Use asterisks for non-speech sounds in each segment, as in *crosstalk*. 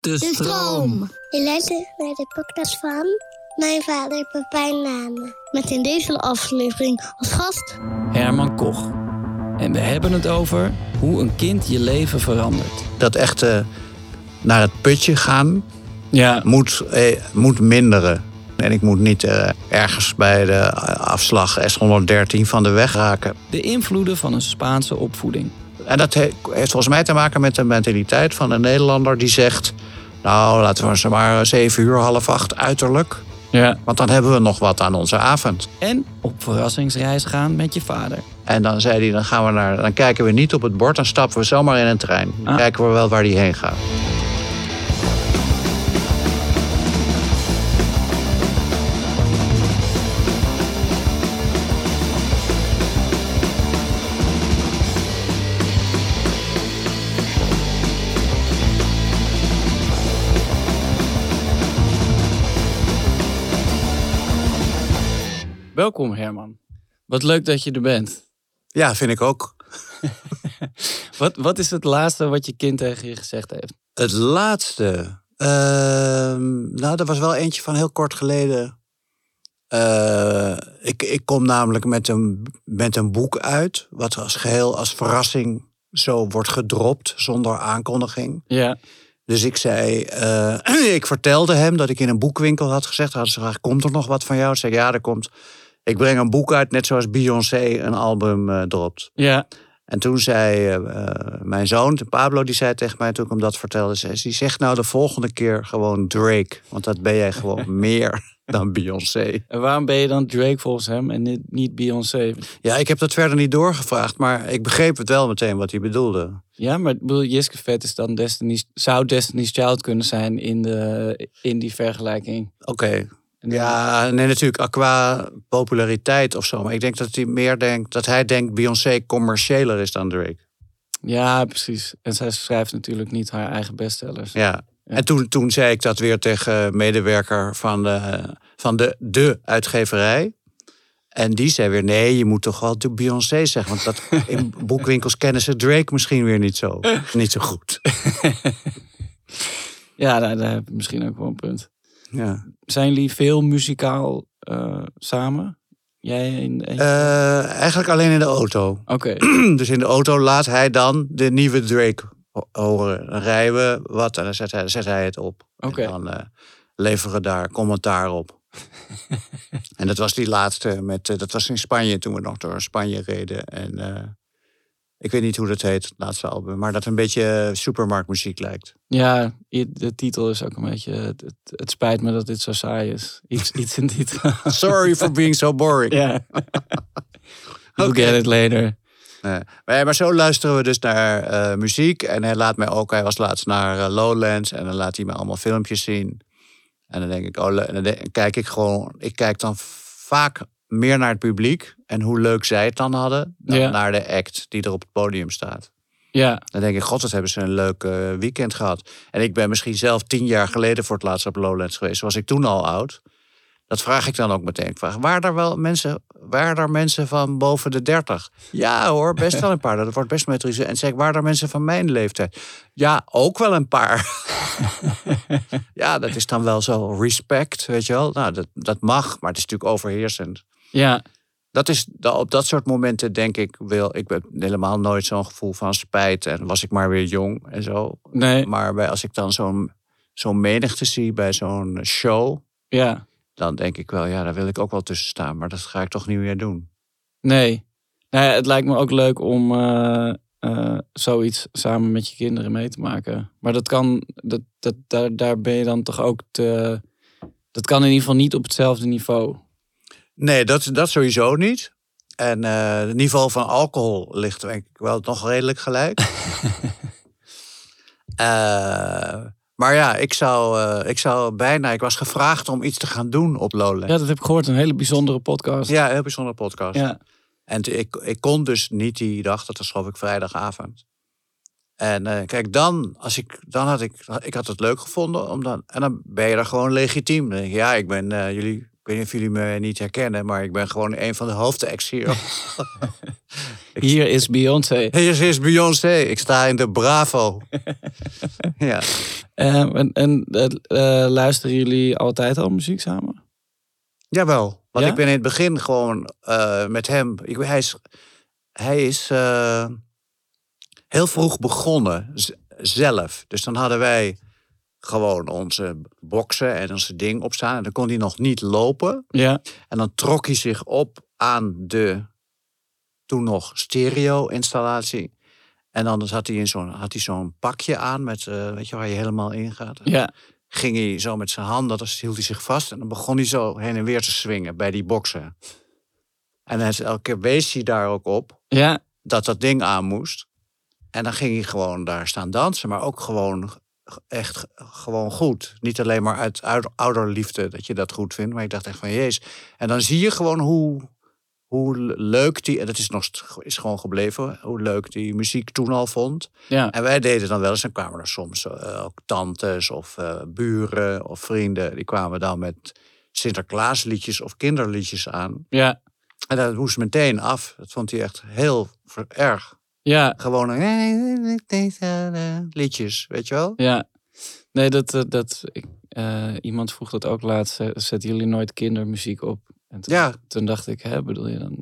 De De stroom. Je luistert naar de podcast van mijn vader Pepijn Name. Met in deze aflevering als gast Herman Koch. En we hebben het over hoe een kind je leven verandert. dat echte naar het putje gaan Ja, moet, eh, moet minderen. En ik moet niet eh, ergens bij de afslag S113 van de weg raken. de invloeden van een Spaanse opvoeding. En dat he- heeft volgens mij te maken met de mentaliteit van een Nederlander die zegt... nou, laten we ze maar zeven uur, half acht uiterlijk. Ja. Want dan hebben we nog wat aan onze avond. En op verrassingsreis gaan met je vader. En dan zei hij, dan, gaan we naar, dan kijken we niet op het bord, dan stappen we zomaar in een trein. Dan Ah. kijken we wel waar die heen gaat. Welkom Herman. Wat leuk dat je er bent. Ja, vind ik ook. *laughs* Wat, wat is het laatste wat je kind tegen je gezegd heeft? Het laatste. ehm, nou, er was wel eentje van heel kort geleden. Eh, ik, ik kom namelijk met een, met een boek uit. Wat als geheel als verrassing zo wordt gedropt. Zonder aankondiging. Ja. Dus ik zei. eh, *clears throat* ik vertelde hem dat ik in een boekwinkel had gezegd. Hadden ze gevraagd: Komt er nog wat van jou? Ik zei: Ja, er komt. Ik breng een boek uit, net zoals Beyoncé een album eh, dropt. Ja. En toen zei eh, eh, mijn zoon, Pablo, die zei tegen mij toen ik hem dat vertelde, zei, die zegt nou de volgende keer gewoon Drake, want dat ben jij gewoon *laughs* meer dan Beyoncé. En waarom ben je dan Drake volgens hem en niet, niet Beyoncé? Ja, ik heb dat verder niet doorgevraagd, maar ik begreep het wel meteen wat hij bedoelde. Ja, maar bedoel, Jiske Vet is dan Destiny's, zou Destiny's Child kunnen zijn in, de, in die vergelijking. Oké. Ja, nee, natuurlijk qua populariteit of zo. Maar ik denk dat hij meer denkt, dat hij denkt Beyoncé commerciëler is dan Drake. Ja, precies. En zij schrijft natuurlijk niet haar eigen bestsellers. Ja. En toen, toen zei ik dat weer tegen medewerker van de, van de, de uitgeverij. En die zei weer, nee, je moet toch wel de Beyoncé zeggen. Want dat, *laughs* in boekwinkels kennen ze Drake misschien weer niet zo, *laughs* niet zo goed. Ja, daar, daar heb je misschien ook wel een punt. Ja. Zijn jullie veel muzikaal eh, samen? Jij en... en- Eh, eigenlijk alleen in de auto. Oké, *clears throat* Dus in de auto laat hij dan de nieuwe Drake ho- horen. Dan rijden we wat en dan zet hij, zet hij het op. Oké. En dan eh, leveren we daar commentaar op. *laughs* en dat was die laatste, met, dat was in Spanje toen we nog door Spanje reden. En ik weet niet hoe dat heet, het laatste album. Maar dat een beetje eh, supermarktmuziek lijkt. ja, de titel is ook een beetje... Het, het, het spijt me dat dit zo saai is. Iets, iets in titel. *laughs* Sorry for being so boring. ja. *laughs* You'll get it later. Nee. Maar, maar zo luisteren we dus naar eh, muziek. En hij laat mij ook, hij was laatst naar eh, Lowlands. En dan laat hij me allemaal filmpjes zien. En dan denk ik, oh, en dan denk- kijk ik gewoon, ik kijk dan vaak meer naar het publiek. En hoe leuk zij het dan hadden. Dan Ja. naar de act die er op het podium staat. Ja, Dan denk ik, god, wat hebben ze een leuk eh, weekend gehad. En ik ben misschien zelf tien jaar geleden voor het laatst op Lowlands geweest. Was ik toen al oud. Dat vraag ik dan ook meteen. Ik vraag, waren er wel mensen, waren er mensen van boven de 30? Ja hoor, best wel een paar. Dat wordt best met En zeg waren er mensen van mijn leeftijd? Ja, ook wel een paar. *laughs* ja, dat is dan wel zo respect, weet je wel. Nou, dat, dat mag, maar het is natuurlijk overheersend. Ja. dat is, op dat soort momenten denk ik, wil, ik heb helemaal nooit zo'n gevoel van spijt. En was ik maar weer jong en zo. Nee, Maar bij, als ik dan zo'n zo'n menigte zie bij zo'n show, ja. dan denk ik wel, ja, daar wil ik ook wel tussen staan. Maar dat ga ik toch niet meer doen. Nee. Nou ja, het lijkt me ook leuk om eh, zoiets samen met je kinderen mee te maken. Maar dat kan, dat, dat, daar, daar ben je dan toch ook te. Dat kan in ieder geval niet op hetzelfde niveau. Nee, dat, dat sowieso niet. En eh, het niveau van alcohol ligt denk ik wel nog redelijk gelijk. *laughs* Eh, maar ja, ik zou, eh, ik zou bijna... Ik was gevraagd om iets te gaan doen op Lowlands. Ja, dat heb ik gehoord. Een hele bijzondere podcast. Ja, een heel bijzondere podcast. Ja. En ik, ik kon dus niet die dag, dat was geloof ik vrijdagavond. En kijk, dan, als ik, dan had ik, ik had het leuk gevonden. Om dan, en dan ben je er gewoon legitiem. Dan denk je, ja, ik ben jullie, ik weet niet of jullie me niet herkennen, maar ik ben gewoon een van de hoofdacts hier. *laughs* Hier is Beyoncé. Hier is Beyoncé, ik sta in de Bravo. *laughs* ja. Eh, en en eh, luisteren jullie altijd al muziek samen? Jawel, want Ja? ik ben in het begin gewoon eh, met hem. Ik, hij is, hij is heel vroeg begonnen, zelf. Dus dan hadden wij gewoon onze boksen en onze ding opstaan. En dan kon hij nog niet lopen. Ja. En dan trok hij zich op aan de toen nog stereo-installatie. En dan zat hij in zo'n, had hij zo'n pakje aan met, eh, weet je, waar je helemaal in gaat. Ja. Ging hij zo met zijn handen, dan hield hij zich vast. En dan begon hij zo heen en weer te swingen bij die boksen. En elke keer wees hij daar ook op Ja. dat dat ding aan moest. En dan ging hij gewoon daar staan dansen, maar ook gewoon echt gewoon goed. Niet alleen maar uit, uit ouderliefde dat je dat goed vindt, maar ik dacht echt van jezus. En dan zie je gewoon hoe, hoe leuk die, en dat is nog is gewoon gebleven, hoe leuk die muziek toen al vond. Ja. En wij deden dan wel eens, dan kwamen er soms eh, ook tantes of eh, buren of vrienden, die kwamen dan met Sinterklaasliedjes of kinderliedjes aan. Ja. En dat moest meteen af. Dat vond hij echt heel erg. Ja. Gewoon een liedjes, weet je wel? Ja. Nee, dat, eh, dat ik, eh, iemand vroeg dat ook laatst. eh, Zetten jullie nooit kindermuziek op? En toen, Ja. toen dacht ik, hè, bedoel je dan?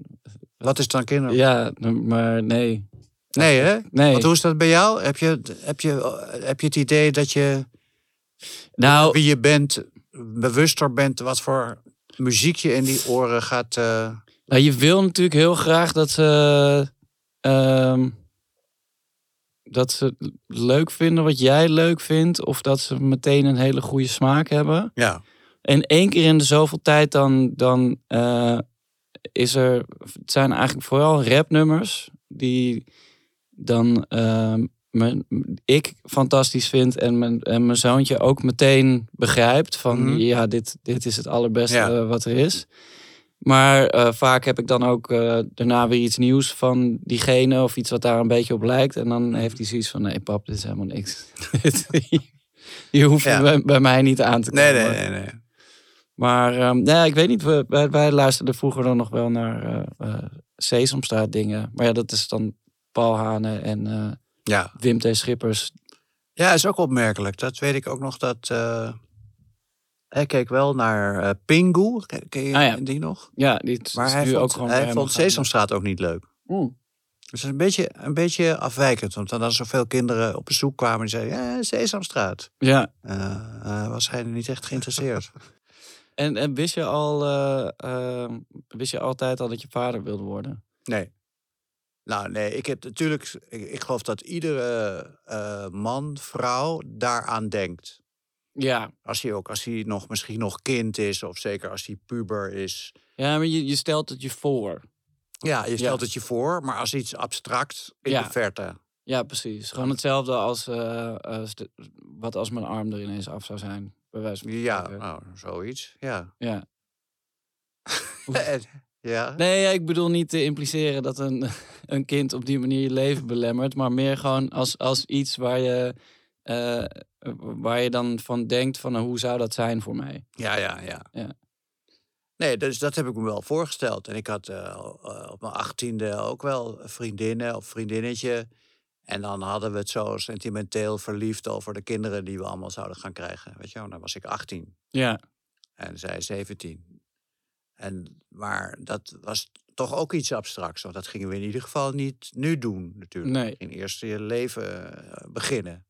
Wat is dan kinder? Ja, maar nee. Nee, hè? Nee. Want hoe is dat bij jou? Heb je, heb je, heb je het idee dat je Nou, wie je bent, bewuster bent wat voor muziek je in die oren gaat... eh, nou, je wil natuurlijk heel graag dat ze. Ehm, dat ze leuk vinden wat jij leuk vindt. Of dat ze meteen een hele goede smaak hebben. ja. En één keer in de zoveel tijd dan, dan eh, is er... Het zijn eigenlijk vooral rapnummers die dan ehm, ik fantastisch vind en mijn, en mijn zoontje ook meteen begrijpt van Mhm. ja, dit, dit is het allerbeste Ja. wat er is. Maar eh, vaak heb ik dan ook eh, daarna weer iets nieuws van diegene of iets wat daar een beetje op lijkt. En dan heeft hij zoiets van nee pap, dit is helemaal niks. *laughs* Je hoeft Ja. bij, bij mij niet aan te komen. Nee, nee, nee, nee. Maar ehm, ja, ik weet niet, we, wij, wij luisterden vroeger dan nog wel naar eh, Sesamstraat dingen. Maar ja, dat is dan Paul Hane en Ja. Wim T. Schippers. ja, is ook opmerkelijk. Dat weet ik ook nog dat... hij keek wel naar eh, Pingu. Ken, je Ah, ja. die nog? Ja, die Maar hij nu vond, ook gewoon hij vond. Sesamstraat ook niet leuk. Oeh. Dus een beetje, een beetje afwijkend. Want dan zoveel kinderen op bezoek kwamen die zeiden... Ja, Sesamstraat. Ja, eh, was hij niet echt geïnteresseerd. *laughs* en, en wist, je al, eh, ehm, wist je altijd al dat je vader wilde worden? Nee. Nou, nee, ik heb natuurlijk... Ik, ik geloof dat iedere man, vrouw daaraan denkt. Ja. Als hij ook, als hij nog, misschien nog kind is... of zeker als hij puber is... Ja, maar je, je stelt het je voor. Ja, je stelt Ja. het je voor, maar als iets abstract in Ja. de verte. Ja, precies. Gewoon hetzelfde als, eh, als de- wat als mijn arm er ineens af zou zijn. Bij wijze van Ja, nou, zoiets. Ja. ja. *laughs* Ja. Nee, ik bedoel niet te impliceren dat een, *laughs* een kind op die manier je leven belemmert. Maar meer gewoon als, als iets waar je, eh, waar je dan van denkt van nou, hoe zou dat zijn voor mij? Ja, ja, ja. Ja. Nee, dus dat heb ik me wel voorgesteld. En ik had eh, eh, op mijn achttiende ook wel vriendinnen of vriendinnetje. En dan hadden we het zo sentimenteel verliefd over de kinderen die we allemaal zouden gaan krijgen. Weet je wel, dan was ik 18 Ja, en zij 17. En, maar dat was toch ook iets abstracts. Want dat gingen we in ieder geval niet nu doen, natuurlijk. Nee. In eerst je leven eh, beginnen.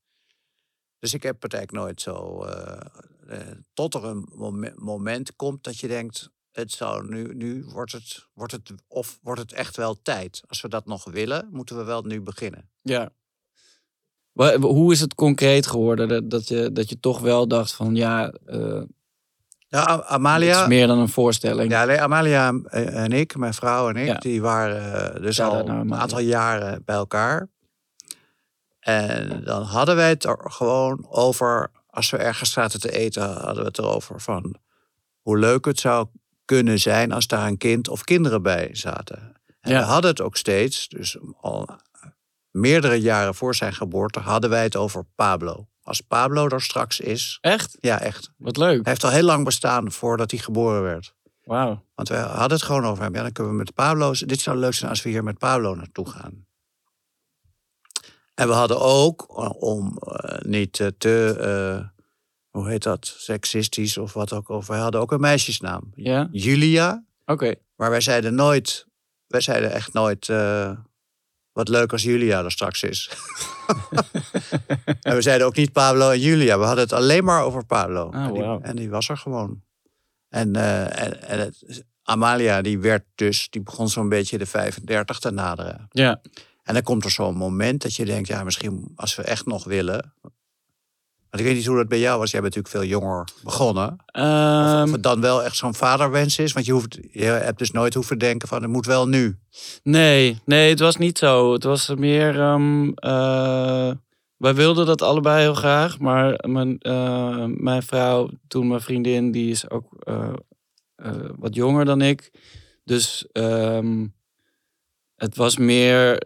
Dus ik heb het eigenlijk nooit zo. eh, eh, tot er een momen- moment komt dat je denkt. Het zou nu, nu wordt het, wordt het, of wordt het echt wel tijd. Als we dat nog willen, moeten we wel nu beginnen. Ja. Wa- Hoe is het concreet geworden dat, dat, je, dat je toch wel dacht van ja, eh Ja, A- het Amalia. is meer dan een voorstelling. Ja, nee, Amalia eh, en ik, mijn vrouw en ik, Ja. die waren eh, dus al naar een Amalia. aantal jaren bij elkaar. En dan hadden wij het er gewoon over, als we ergens zaten te eten, hadden we het erover van hoe leuk het zou kunnen zijn als daar een kind of kinderen bij zaten. En Ja. we hadden het ook steeds, dus al meerdere jaren voor zijn geboorte, hadden wij het over Pablo. Als Pablo er straks is, Echt? ja echt. Wat leuk. Hij heeft al heel lang bestaan voordat hij geboren werd. Wauw. Want we hadden het gewoon over hem. Ja, dan kunnen we met Pablo. Dit zou leuk zijn als we hier met Pablo naartoe gaan. En we hadden ook, eh, om eh, niet eh, te, hoe heet dat, seksistisch of wat ook, of we hadden ook een meisjesnaam. Ja? Julia. Oké. Maar wij zeiden nooit, wij zeiden echt nooit, wat leuk als Julia er straks is. *laughs* en we zeiden ook niet Pablo en Julia. We hadden het alleen maar over Pablo. Ah, en, die, wauw. en die was er gewoon. En, en, en het, Amalia, die werd dus, die begon zo'n beetje de 35 te naderen. Ja. En dan komt er zo'n moment dat je denkt, ja, misschien als we echt nog willen. Want ik weet niet hoe dat bij jou was. Jij bent natuurlijk veel jonger begonnen. Of, Ehm, of het dan wel echt zo'n vaderwens is. Want je, hoeft, je hebt dus nooit hoeven denken van, het moet wel nu. nee, nee, het was niet zo. Het was meer. ehm, eh, wij wilden dat allebei heel graag, maar mijn, eh, mijn vrouw, toen mijn vriendin, die is ook eh, wat jonger dan ik. Dus ehm, het was meer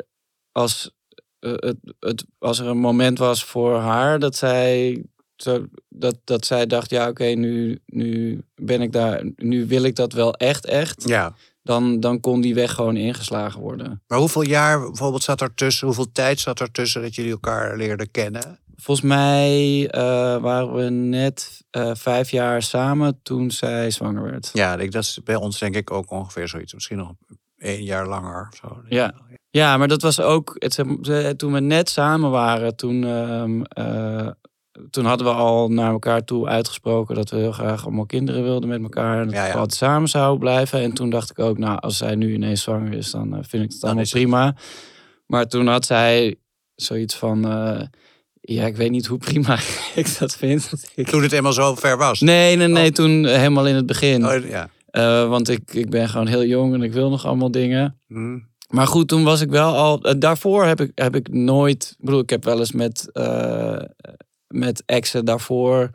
als, eh, het, het, als er een moment was voor haar dat zij, zo, dat, dat zij dacht, ja oké, nu, nu ben ik daar, nu wil ik dat wel echt, echt. Ja. Dan, dan kon die weg gewoon ingeslagen worden. Maar hoeveel jaar bijvoorbeeld zat er tussen, hoeveel tijd zat er tussen dat jullie elkaar leerden kennen? Volgens mij eh, waren we net eh, vijf jaar samen toen zij zwanger werd. Ja, dat is bij ons denk ik ook ongeveer zoiets. Misschien nog één jaar langer. of Zo. Ja. Ja, maar dat was ook. Het, toen we net samen waren, toen, ehm, eh, toen hadden we al naar elkaar toe uitgesproken dat we heel graag allemaal kinderen wilden met elkaar. En dat Ja, ja. we altijd samen zouden blijven. En toen dacht ik ook, nou, als zij nu ineens zwanger is, dan eh, vind ik het Dan allemaal het- prima. Maar toen had zij zoiets van. eh, ja, ik weet niet hoe prima *laughs* ik dat vind. Ik- Toen het eenmaal zo ver was. Nee, nee, nee, toen helemaal in het begin. Oh, ja. Want ik, ik ben gewoon heel jong en ik wil nog allemaal dingen. Hm. Maar goed, toen was ik wel al. eh, daarvoor heb ik, heb ik nooit. Ik bedoel, ik heb wel eens met, eh, met exen daarvoor.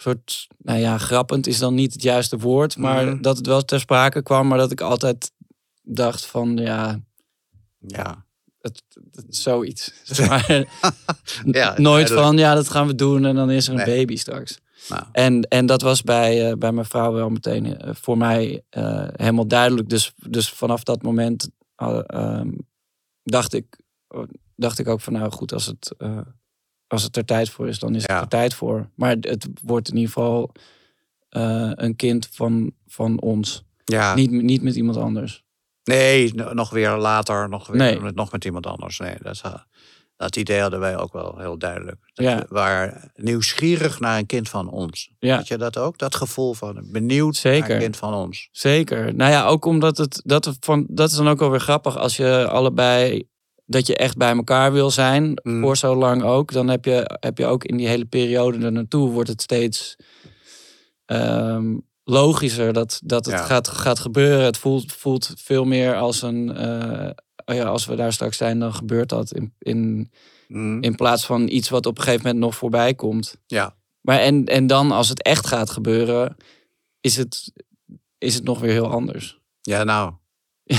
soort. Nou ja, grappend is dan niet het juiste woord. Maar Mhm. dat het wel ter sprake kwam. Maar dat ik altijd dacht van ja. Ja. Het, het- zoiets. *laughs* Zeg maar, Ja, nooit duidelijk. van ja, dat gaan we doen en dan is er een Nee. baby straks. Nou. En, en dat was bij, eh, bij mijn vrouw wel meteen voor mij helemaal duidelijk. Dus, dus vanaf dat moment eh, ehm, dacht, ik, dacht ik ook van nou goed, als het, eh, als het er tijd voor is, dan is Ja. het er tijd voor. Maar het wordt in ieder geval eh, een kind van, van ons. Ja. Niet, niet met iemand anders. Nee, no- nog weer later, nog, weer, Nee. nog met iemand anders. Nee, dat, is- dat idee hadden wij ook wel heel duidelijk. Dat Ja. We waren nieuwsgierig naar een kind van ons. Ja. Had je dat ook? Dat gevoel van benieuwd naar Zeker. een kind van ons. Zeker. Nou ja, ook omdat het dat, van, dat is dan ook wel weer grappig als je allebei dat je echt bij elkaar wil zijn Mm. voor zo lang ook, dan heb je, heb je ook in die hele periode er naartoe wordt het steeds ehm, logischer dat, dat het Ja. gaat, gaat gebeuren. Het voelt, voelt veel meer als een eh, oh ja, als we daar straks zijn, dan gebeurt dat in, in, Hm. in plaats van iets wat op een gegeven moment nog voorbij komt. Ja. Maar en, en dan als het echt gaat gebeuren, is het, is het nog weer heel anders. ja, nou. *laughs*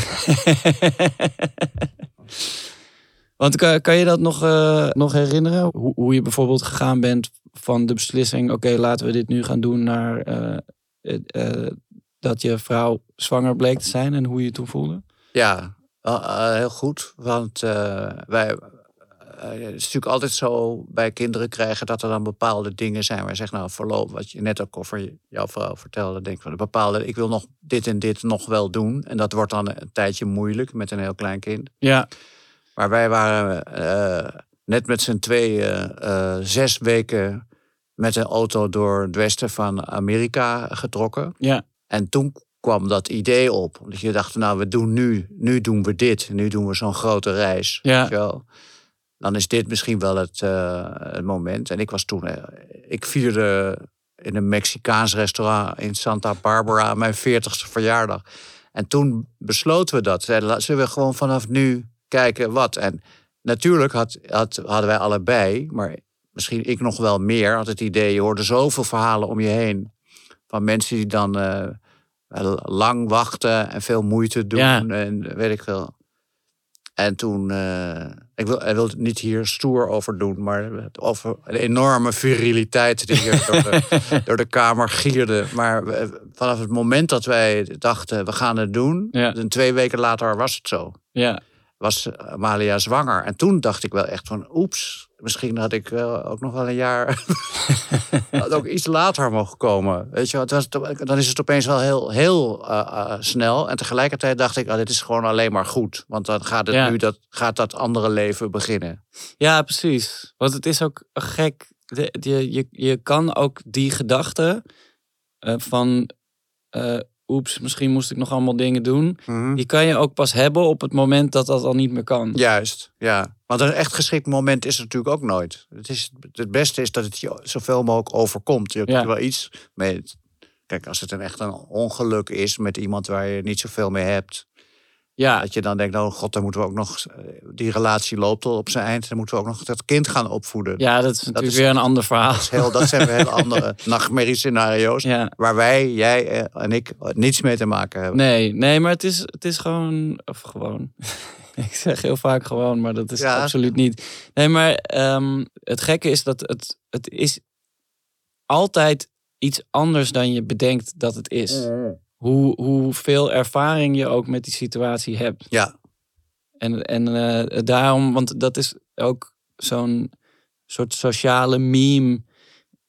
Want kan, kan je dat nog, eh, nog herinneren? Hoe, hoe je bijvoorbeeld gegaan bent van de beslissing... oké, laten we dit nu gaan doen naar... eh, eh, dat je vrouw zwanger bleek te zijn en hoe je je toen voelde? Ja, eh, eh, heel goed. Want eh, wij, het is natuurlijk altijd zo bij kinderen krijgen dat er dan bepaalde dingen zijn waar je zegt, nou, voorlopig, wat je net ook over jouw vrouw vertelde, denk ik van een bepaalde, ik wil nog dit en dit nog wel doen. En dat wordt dan een tijdje moeilijk met een heel klein kind. Ja, Maar wij waren net met z'n tweeën zes weken met een auto door het westen van Amerika getrokken. ja, En toen kwam dat idee op. Dat je dacht, nou, we doen nu, nu doen we dit. Nu doen we zo'n grote reis. Ja. Dan is dit misschien wel het, eh, het moment. En ik was toen, eh, ik vierde in een Mexicaans restaurant in Santa Barbara mijn 40ste verjaardag. En toen besloten we dat. Zeiden, "La- Zullen we gewoon vanaf nu kijken wat? En natuurlijk had, had, hadden wij allebei, maar misschien ik nog wel meer, had het idee, je hoorde zoveel verhalen om je heen. Van mensen die dan eh, lang wachten en veel moeite doen Ja. en weet ik veel. En toen, eh, ik wil, hij wil het niet hier stoer over doen, maar over de enorme viriliteit die hier door de, *laughs* door de kamer gierde. Maar we- vanaf het moment dat wij dachten, we gaan het doen, Ja. en twee weken later was het zo. ja. Was Amalia zwanger. En toen dacht ik wel echt van, oeps, misschien had ik wel ook nog wel een jaar, *laughs* had ook iets later mogen komen. Weet je, het was, dan is het opeens wel heel, heel eh, eh, snel. En tegelijkertijd dacht ik, ah, dit is gewoon alleen maar goed. Want dan gaat, het Ja. nu dat, gaat dat andere leven beginnen. Ja, precies. Want het is ook gek. Je, je, je kan ook die gedachte eh, van... oeps, misschien moest ik nog allemaal dingen doen. Die kan je ook pas hebben op het moment dat dat al niet meer kan. Juist, ja. Want een echt geschikt moment is er natuurlijk ook nooit. Het, is, het beste is dat het je zoveel mogelijk overkomt. Je Ja. er wel iets mee. Kijk, als het een echt een ongeluk is met iemand waar je niet zoveel mee hebt. Ja, Dat je dan denkt, oh god, dan moeten we ook nog... eh, Die relatie loopt al op zijn eind. Dan moeten we ook nog dat kind gaan opvoeden. ja dat is natuurlijk is- weer een ander verhaal. Dat, heel, dat zijn weer hele *laughs* andere nachtmerriescenario's. Ja. Waar wij, jij eh, en ik niets mee te maken hebben. Nee, nee, maar het is, het is gewoon... Of gewoon... *laughs* ik zeg heel vaak gewoon, maar dat is Ja. absoluut niet. Nee, maar ehm, het gekke is dat het, het is altijd iets anders dan je bedenkt dat het is. Hoe, hoeveel ervaring je ook met die situatie hebt. Ja, En, en eh, daarom, want dat is ook zo'n soort sociale meme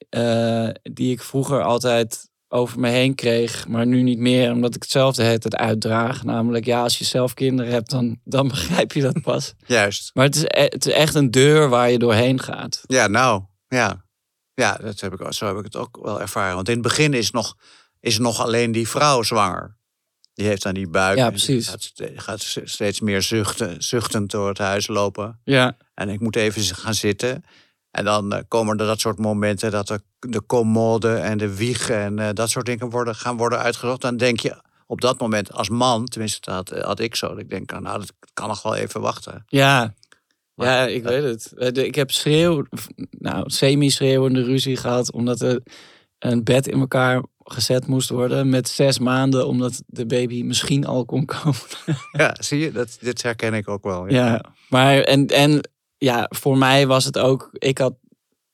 eh, die ik vroeger altijd over me heen kreeg, maar nu niet meer, omdat ik het zelf de hele tijd uitdraag. Namelijk, ja, als je zelf kinderen hebt, dan, dan *laughs* begrijp je dat pas. juist. Maar het is, e- het is echt een deur waar je doorheen gaat. Ja, nou, ja. Ja, dat heb ik, zo heb ik het ook wel ervaren. Want in het begin is nog, is nog alleen die vrouw zwanger. Die heeft dan die buik. Ja, precies. Gaat, steeds meer zuchten, zuchtend door het huis lopen. Ja, En ik moet even gaan zitten. En dan eh, komen er dat soort momenten dat er de commode en de wieg en eh, dat soort dingen worden, gaan worden uitgezocht. Dan denk je op dat moment als man, tenminste dat had, had ik zo. dat Ik denk, nou, dat kan nog wel even wachten. ja. Maar- Ja, ik weet het. Eh, de- Ik heb schreeuw, nou, semi-schreeuwende ruzie gehad, omdat er een bed in elkaar gezet moest worden met zes maanden, omdat de baby misschien al kon komen. *laughs* Ja, zie je, dat, dit herken ik ook wel. Ja, maar en, en ja, voor mij was het ook, ik had,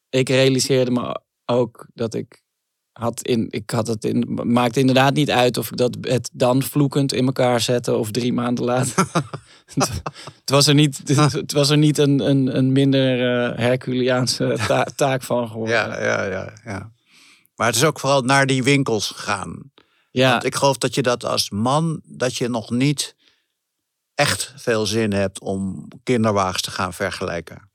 ik realiseerde me ook dat ik had in, ik had het in, maakte inderdaad niet uit of ik dat het dan vloekend in elkaar zette of drie maanden later. *laughs* het, het was er niet, het was er niet een, een, een minder eh, Herculeaanse ta- taak van geworden. Ja, ja, ja, ja. Maar het is ook vooral naar die winkels gaan. ja, Want ik geloof dat je dat als man, dat je nog niet echt veel zin hebt om kinderwagens te gaan vergelijken.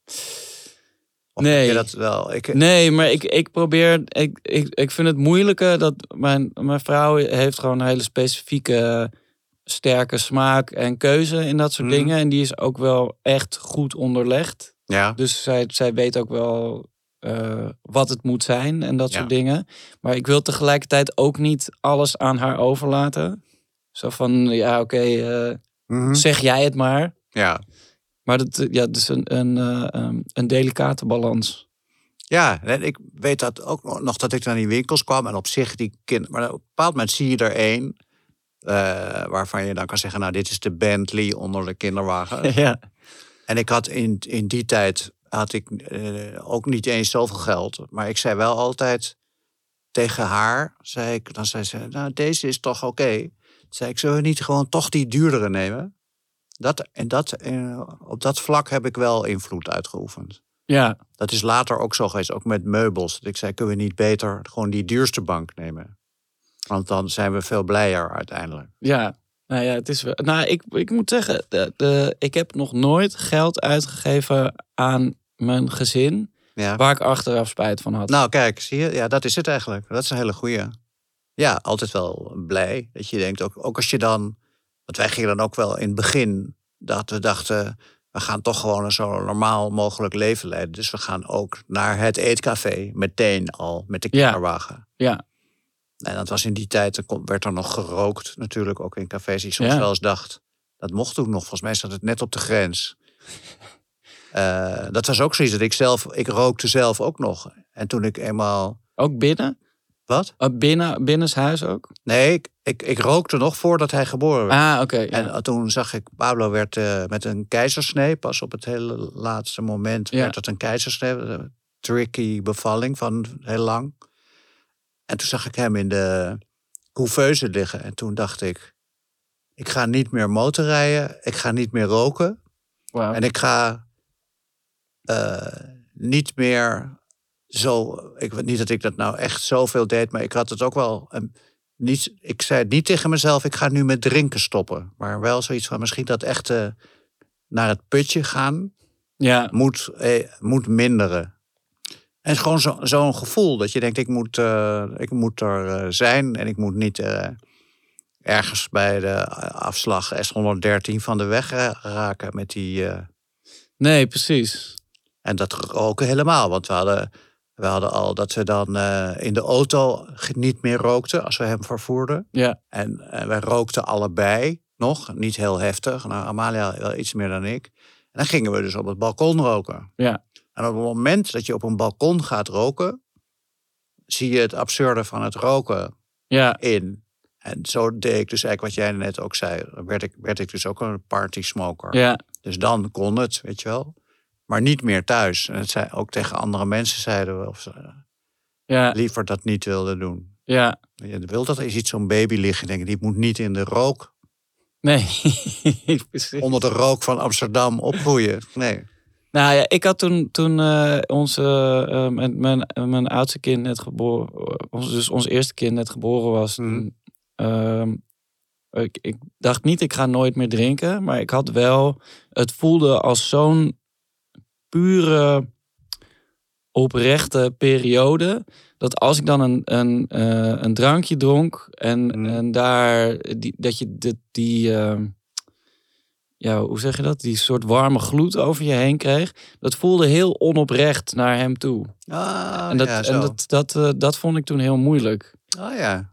Of Nee. dat wel? Ik, Nee, maar ik, ik probeer. Ik, ik, ik vind het moeilijke dat mijn, mijn vrouw heeft gewoon een hele specifieke sterke smaak en keuze in dat soort Mhm. dingen. En die is ook wel echt goed onderlegd. ja, Dus zij, zij weet ook wel eh, wat het moet zijn en dat Ja. soort dingen. Maar ik wil tegelijkertijd ook niet alles aan haar overlaten. Zo van, ja, oké, eh, Mhm. zeg jij het maar. ja. Maar dat, eh, ja, is een, een, eh, um, een delicate balans. Ja, en ik weet dat ook nog- dat ik naar die winkels kwam en op zich die kind. Maar op een bepaald moment zie je er één. eh, waarvan je dan kan zeggen, nou, dit is de Bentley onder de kinderwagen. *laughs* ja. En ik had in, in die tijd had ik eh, ook niet eens zoveel geld. Maar ik zei wel altijd tegen haar, zei ik, dan zei ze, nou deze is toch oké. Zei ik, zullen we niet gewoon toch die duurdere nemen? Dat, en dat, eh, op dat vlak heb ik wel invloed uitgeoefend. Ja, Dat is later ook zo geweest, ook met meubels. Dat ik zei, kunnen we niet beter gewoon die duurste bank nemen? Want dan zijn we veel blijer uiteindelijk. ja. Nou ja, het is wel. Nou, ik, ik moet zeggen, de, de, ik heb nog nooit geld uitgegeven aan mijn gezin Ja. waar ik achteraf spijt van had. Nou, kijk, zie je? Ja, dat is het eigenlijk. Dat is een hele goeie. Ja, altijd wel blij dat je denkt, ook, ook als je dan... Want wij gingen dan ook wel in het begin dat we dachten... we gaan toch gewoon een zo normaal mogelijk leven leiden. Dus we gaan ook naar het eetcafé meteen al met de kinderwagen. Ja. En dat was in die tijd, er werd er nog gerookt natuurlijk, ook in cafés. Die soms Ja. wel eens dacht, dat mocht toen nog. Volgens mij zat het net op de grens. Eh, dat was ook zoiets dat ik zelf, ik rookte zelf ook nog. En toen ik eenmaal, Ook binnen? wat? Uh, binnen, binnenshuis ook? Nee, ik, ik, ik rookte nog voordat hij geboren werd. Ah, oké. ja. En eh, toen zag ik, Pablo werd eh, met een keizersnee, pas op het hele laatste moment Ja. werd het een keizersnee. Een tricky bevalling van heel lang. En toen zag ik hem in de couveuse liggen. En toen dacht ik, ik ga niet meer motorrijden, ik ga niet meer roken. En ik ga niet meer zo. Ik weet niet dat ik dat nou echt zoveel deed, maar ik had het ook wel. een niet, ik zei niet tegen mezelf: ik ga nu met drinken stoppen. Maar wel zoiets van misschien dat echte naar het putje gaan Ja, moet, eh, moet minderen. En het is gewoon zo- zo'n gevoel dat je denkt: ik moet, eh, ik moet er eh, zijn en ik moet niet. eh, Ergens bij de afslag S113 van de weg ra- raken met die eh, nee, precies. En dat roken helemaal. Want we hadden, we hadden al dat we dan eh, in de auto niet meer rookten als we hem vervoerden. Ja, En eh, wij rookten allebei nog, niet heel heftig. Nou, Amalia wel iets meer dan ik. En dan gingen we dus op het balkon roken. ja, En op het moment dat je op een balkon gaat roken, zie je het absurde van het roken ja, in. En zo deed ik dus eigenlijk wat jij net ook zei. Werd ik, werd ik dus ook een party smoker. ja, Dus dan kon het, weet je wel. Maar niet meer thuis. En het zei, ook tegen andere mensen zeiden we of ze ja, liever dat niet wilden doen. ja. Je wil dat er ziet zo'n baby liggen. Denk, ik, die moet niet in de rook, Nee, *laughs* onder de rook van Amsterdam opgroeien. Nee. Nou ja, ik had toen, toen eh, onze, eh, mijn, mijn, mijn oudste kind net geboren, ons, dus ons eerste kind net geboren was. Mhm. ehm, ik, ik dacht niet, ik ga nooit meer drinken. Maar ik had wel, het voelde als zo'n pure, oprechte periode. Dat als ik dan een, een, eh, een drankje dronk en, Mhm. en daar, die, dat je die, die ehm, ja, hoe zeg je dat? Die soort warme gloed over je heen kreeg. Dat voelde heel onoprecht naar hem toe. Ah, en dat, ja, en dat, dat, eh, dat vond ik toen heel moeilijk. Oh ja.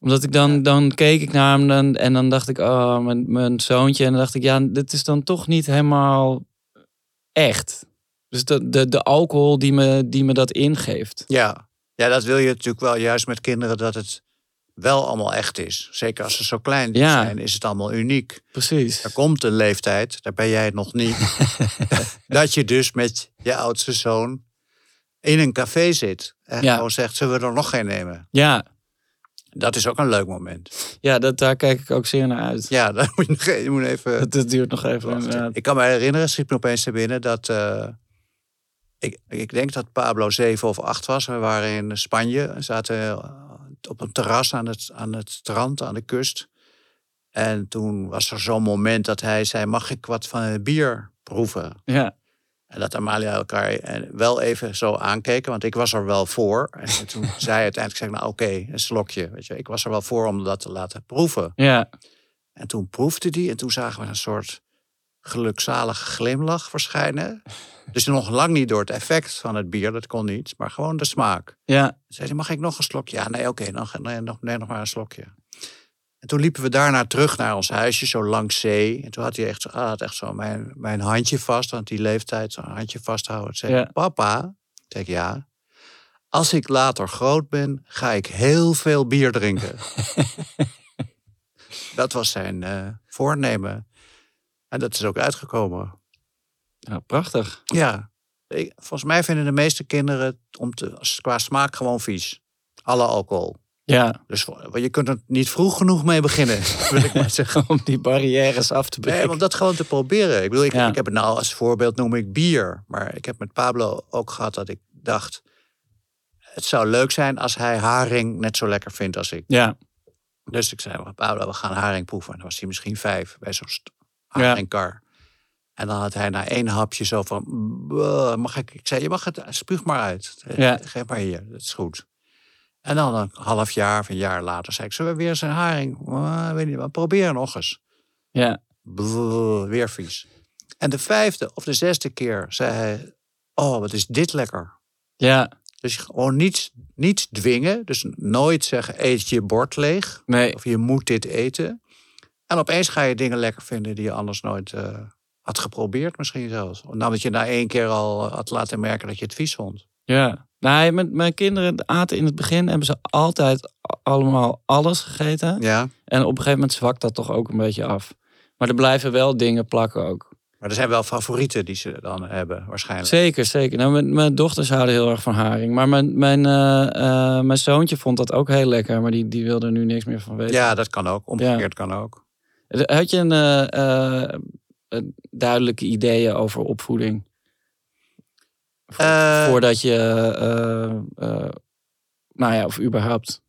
Omdat ik dan, dan keek ik naar hem en, en dan dacht ik, oh, mijn, mijn zoontje. En dan dacht ik, ja, dit is dan toch niet helemaal echt. Dus de, de, de alcohol die me, die me dat ingeeft. Ja. ja, dat wil je natuurlijk wel juist met kinderen dat het wel allemaal echt is. Zeker als ze zo klein Ja. zijn, is het allemaal uniek. Precies. Er komt een leeftijd, daar ben jij nog niet, *laughs* dat je dus met je oudste zoon in een café zit. En Ja. gewoon zegt, zullen we er nog geen nemen? Ja, Dat is ook een leuk moment. ja dat, daar kijk ik ook zeer naar uit. Ja, *laughs* daar moet je, nog- je moet even... Dat, dat duurt nog even. wachten. Ik kan me herinneren, schiet me opeens te binnen, dat... eh, ik, ik denk dat Pablo zeven of acht was. We waren in Spanje. We zaten eh, op een terras aan het, aan het strand, aan de kust. En toen was er zo'n moment dat hij zei... mag ik wat van het bier proeven? Ja, En dat Amalia elkaar eh, wel even zo aankeken, want ik was er wel voor. En toen *laughs* zei hij uiteindelijk, zei nou oké, een slokje. Weet je, ik was er wel voor om dat te laten proeven. ja, En toen proefde die en toen zagen we een soort gelukzalige glimlach verschijnen. *laughs* Dus nog lang niet door het effect van het bier, dat kon niet, maar gewoon de smaak. ja, zei hij, mag ik nog een slokje? Ja, nee, oké, nog, nee, nog, nee, nog maar een slokje. En toen liepen we daarna terug naar ons huisje, zo langs zee. En toen had hij echt, zo- ah, had echt zo mijn, mijn handje vast, want die leeftijd, zo'n handje vasthouden. Zei Ja. papa, ik zeg ja, als ik later groot ben, ga ik heel veel bier drinken. *laughs* dat was zijn eh, voornemen. En dat is ook uitgekomen. ja, prachtig. Ja, ik- volgens mij vinden de meeste kinderen het om te, qua smaak gewoon vies. Alle alcohol. Ja, Dus je kunt er niet vroeg genoeg mee beginnen, *laughs* wil ik maar *laughs* zeggen. om die barrières af te Nee, breken. om dat gewoon te proberen. Ik bedoel, ik, Ja. ik heb het nou als voorbeeld noem ik bier. Maar ik heb met Pablo ook gehad dat ik dacht... het zou leuk zijn als hij haring net zo lekker vindt als ik. Ja, Dus ik zei, Pablo, we gaan haring proeven. En dan was hij misschien vijf bij zo'n Ja. haringkar. En dan had hij na één hapje zo van... "Buh, Mag ik? Ik zei, je mag het, spuug maar uit. Ja. Geef maar hier, dat is goed. En dan een half jaar of een jaar later zei ik... Zullen we weer een haring? "Uh, weet niet, maar probeer nog eens. ja, Brrr, weer vies. En de vijfde of de zesde keer zei hij... Oh, wat is dit lekker. ja. Dus gewoon niets, niets dwingen. Dus nooit zeggen, eet je bord leeg. Nee, Of je moet dit eten. En opeens ga je dingen lekker vinden die je anders nooit eh, had geprobeerd misschien zelfs. Omdat je na één keer al had laten merken dat je het vies vond. ja. Nee, met mijn kinderen aten in het begin hebben ze altijd allemaal alles gegeten. Ja. En op een gegeven moment zwakt dat toch ook een beetje af. Maar er blijven wel dingen plakken ook. Maar er zijn wel favorieten die ze dan hebben waarschijnlijk. Zeker, zeker. Nou, mijn, mijn dochters houden heel erg van haring. Maar mijn, mijn, eh, eh, mijn zoontje vond dat ook heel lekker. Maar die, die wilde er nu niks meer van weten. Ja, dat kan ook. Omgekeerd kan ook. Had je een, eh, een duidelijke ideeën over opvoeding? Vo- Eh. Voordat je, eh, eh, nou ja, of überhaupt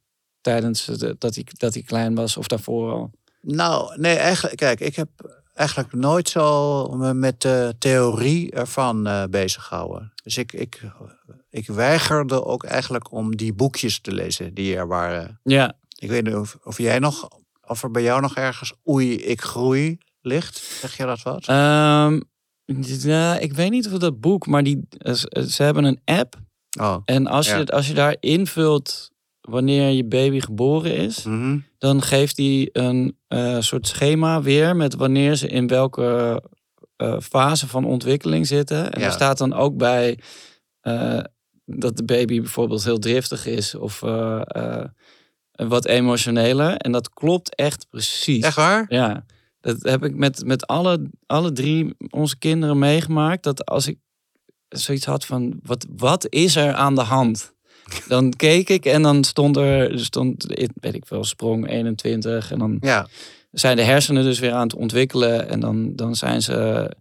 tijdens dat hij dat hij klein was of daarvoor al. Nou, nee, eigenlijk, kijk, ik heb eigenlijk nooit zo me met de theorie ervan eh bezig gehouden. Dus ik, ik, ik weigerde ook eigenlijk om die boekjes te lezen die er waren. Ja, Ik weet niet of, of jij nog, of er bij jou nog ergens oei, ik groei ligt. Zeg je dat wat? Ehm, ja, ik weet niet of dat boek, maar die, eh, ze ze hebben een app. Oh. En als je, Ja. als je daar invult wanneer je baby geboren is, Mhm. dan geeft hij een eh, soort schema weer met wanneer ze in welke eh, fase van ontwikkeling zitten. En Ja. er staat dan ook bij eh, dat de baby bijvoorbeeld heel driftig is of eh, eh, wat emotioneler. En dat klopt echt precies. Echt waar? Ja, dat heb ik met, met alle, alle drie onze kinderen meegemaakt. Dat als ik zoiets had van, wat, wat is er aan de hand? *laughs* Dan keek ik en dan stond er, stond, weet ik wel, sprong 21. En dan Ja. zijn de hersenen dus weer aan het ontwikkelen. En dan, dan zijn, ze,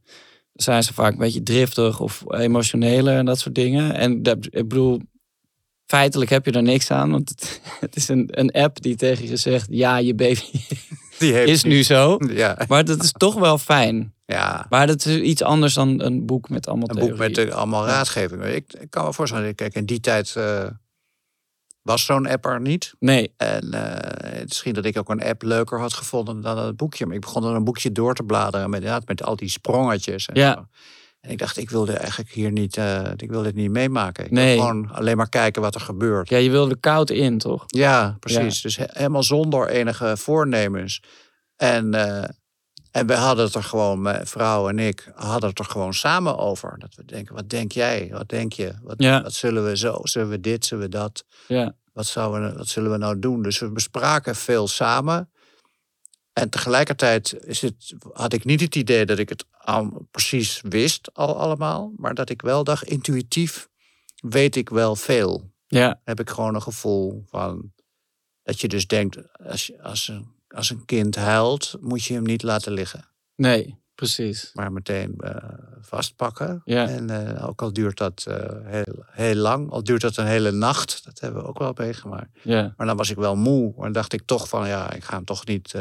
zijn ze vaak een beetje driftig of emotioneler en dat soort dingen. En dat, ik bedoel, feitelijk heb je er niks aan. Want het, *laughs* het is een, een app die tegen je zegt, ja, je baby Die heeft is nu zo. Ja. Maar dat is toch wel fijn. ja. Maar dat is iets anders dan een boek met allemaal Een boek met eh, allemaal raadgevingen. Ik, ik kan me voorstellen, kijk, in die tijd eh, was zo'n app er niet. Nee, En eh, misschien dat ik ook een app leuker had gevonden dan het boekje. Maar ik begon dan een boekje door te bladeren met, inderdaad, met al die sprongetjes. En, Ja. zo. En ik dacht, ik wilde eigenlijk hier niet, eh, ik wil dit niet meemaken. Ik Nee. gewoon alleen maar kijken wat er gebeurt. ja, je wilde koud in, toch? Ja, precies. Dus he- helemaal zonder enige voornemens. En, eh, en we hadden het er gewoon, mijn vrouw en ik, hadden het er gewoon samen over. Dat we denken, wat denk jij? Wat denk je? Wat, Ja. wat zullen we zo? Zullen we dit? Zullen we dat? Ja, Wat, zouden we, wat zullen we nou doen? Dus we bespraken veel samen. En tegelijkertijd is het, had ik niet het idee dat ik het al precies wist al allemaal. Maar dat ik wel dacht, intuïtief weet ik wel veel ja, heb ik gewoon een gevoel van dat je dus denkt, als, je, als, een, als een kind huilt, moet je hem niet laten liggen. nee, precies. Maar meteen eh, vastpakken. Ja. En eh, ook al duurt dat eh, heel, heel lang, al duurt dat een hele nacht, dat hebben we ook wel meegemaakt. Ja, Maar dan was ik wel moe. En dacht ik toch van, ja, ik ga hem toch niet...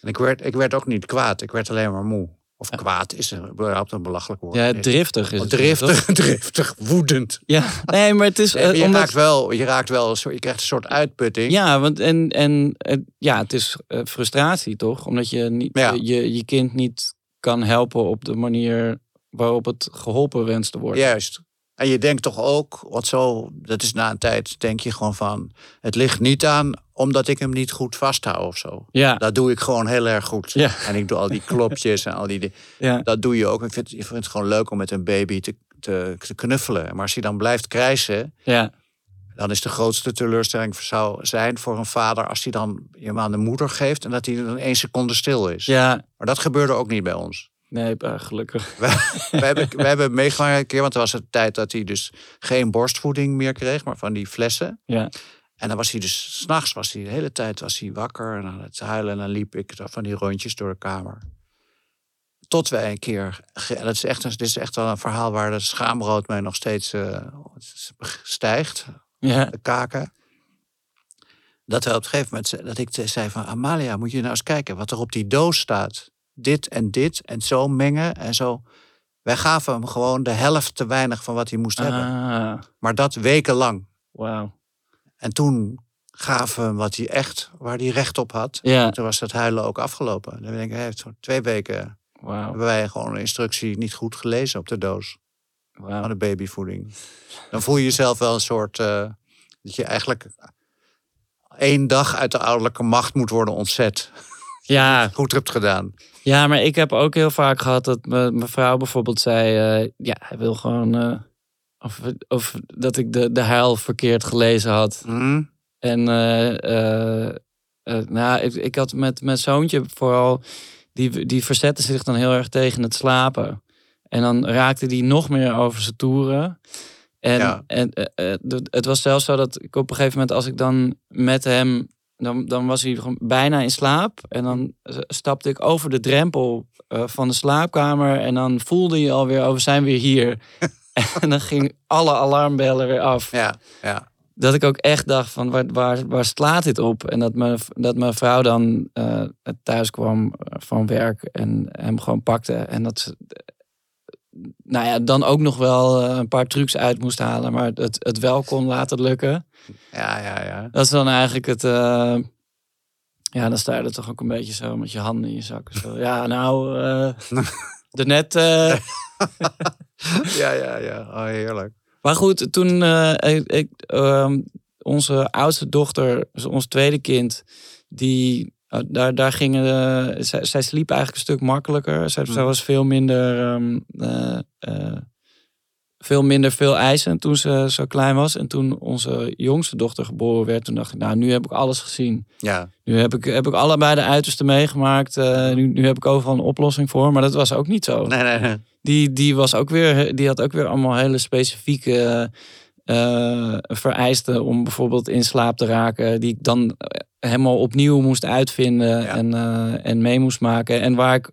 En ik werd, ik werd ook niet kwaad, ik werd alleen maar moe. Of kwaad is een, überhaupt een belachelijk woord. ja driftig is Oh, het. toch? driftig, *laughs* driftig, woedend. Ja, nee, maar het is... Nee, eh, maar je, omdat- raakt wel, je raakt wel, je krijgt een soort uitputting. Ja, want en, en eh, ja, het is eh, frustratie toch? Omdat je niet, Ja. je, je kind niet kan helpen op de manier waarop het geholpen wenst te worden. Juist. En je denkt toch ook, wat zo, dat is na een tijd, denk je gewoon van, het ligt niet aan omdat ik hem niet goed vasthoud of zo. Ja, Dat doe ik gewoon heel erg goed. Ja. En ik doe al die klopjes en al die dingen. *laughs* ja, Dat doe je ook. Ik vind, ik vind het gewoon leuk om met een baby te, te, te knuffelen. Maar als hij dan blijft krijsen, ja, dan is de grootste teleurstelling zou zijn voor een vader als hij dan hem aan de moeder geeft en dat hij dan één seconde stil is. ja. Maar dat gebeurde ook niet bij ons. Nee, gelukkig. *laughs* we, hebben, we hebben meegemaakt een keer, want er was een tijd dat hij dus geen borstvoeding meer kreeg, maar van die flessen. Ja. En dan was hij dus, s'nachts was hij de hele tijd was hij wakker en aan het huilen. En dan liep ik van die rondjes door de kamer. Tot wij een keer, en dat is echt, dit is echt wel een verhaal waar de schaamrood mij nog steeds eh, stijgt Ja. de kaken. Dat we op een gegeven moment, dat ik zei van Amalia, moet je nou eens kijken wat er op die doos staat. Dit en dit en zo mengen en zo. Wij gaven hem gewoon de helft te weinig van wat hij moest hebben. Ah, Maar dat wekenlang. wauw. En toen gaven we hem wat hij echt, waar hij recht op had. Ja, Toen was dat huilen ook afgelopen. Dan denk ik, hij heeft voor twee weken wauw. hebben wij gewoon een instructie niet goed gelezen op de doos van wauw. de babyvoeding. Dan voel je jezelf wel een soort. eh, dat je eigenlijk één dag uit de ouderlijke macht moet worden ontzet. Ja, Goed hebt gedaan. ja, maar ik heb ook heel vaak gehad dat mijn vrouw bijvoorbeeld zei... eh, ja, hij wil gewoon... eh, of, of dat ik de, de huil verkeerd gelezen had. Hm? En eh, nou, ik, ik had met mijn zoontje vooral, die, die verzette zich dan heel erg tegen het slapen. En dan raakte die nog meer over zijn toeren. En, Ja. en het was zelfs zo dat ik op een gegeven moment, als ik dan met hem, dan, dan was hij bijna in slaap. En dan stapte ik over de drempel eh, van de slaapkamer. En dan voelde je alweer, oh, we zijn weer hier. *laughs* en dan ging alle alarmbellen weer af Ja, ja. dat ik ook echt dacht van waar, waar, waar slaat dit op? En dat mijn, dat mijn vrouw dan eh, thuis kwam eh, van werk en hem gewoon pakte. En dat ze, nou ja, dan ook nog wel eh, een paar trucs uit moest halen, maar het, het wel kon laten lukken. Ja, ja, ja. Dat is dan eigenlijk het. eh, ja, dan sta je er toch ook een beetje zo met je handen in je zak. Zo, ja, nou, eh de *laughs* net. *laughs* Ja, ja, ja. Oh, heerlijk. Maar goed, toen ik, ehm, onze oudste dochter, dus ons tweede kind, die, daar, daar gingen, eh, zij, zij sliep eigenlijk een stuk makkelijker. Zij, Mm. zij was veel minder, ehm, eh, eh, veel minder veel eisen toen ze zo klein was. En toen onze jongste dochter geboren werd, toen dacht ik, nou, nu heb ik alles gezien. Ja, Nu heb ik, heb ik allebei de uiterste meegemaakt. Nu, nu heb ik overal een oplossing voor. Maar dat was ook niet zo nee, nee, nee. die, die, was ook weer, die had ook weer allemaal hele specifieke eh, vereisten om bijvoorbeeld in slaap te raken. Die ik dan helemaal opnieuw moest uitvinden Ja. en, eh, en mee moest maken. En waar ik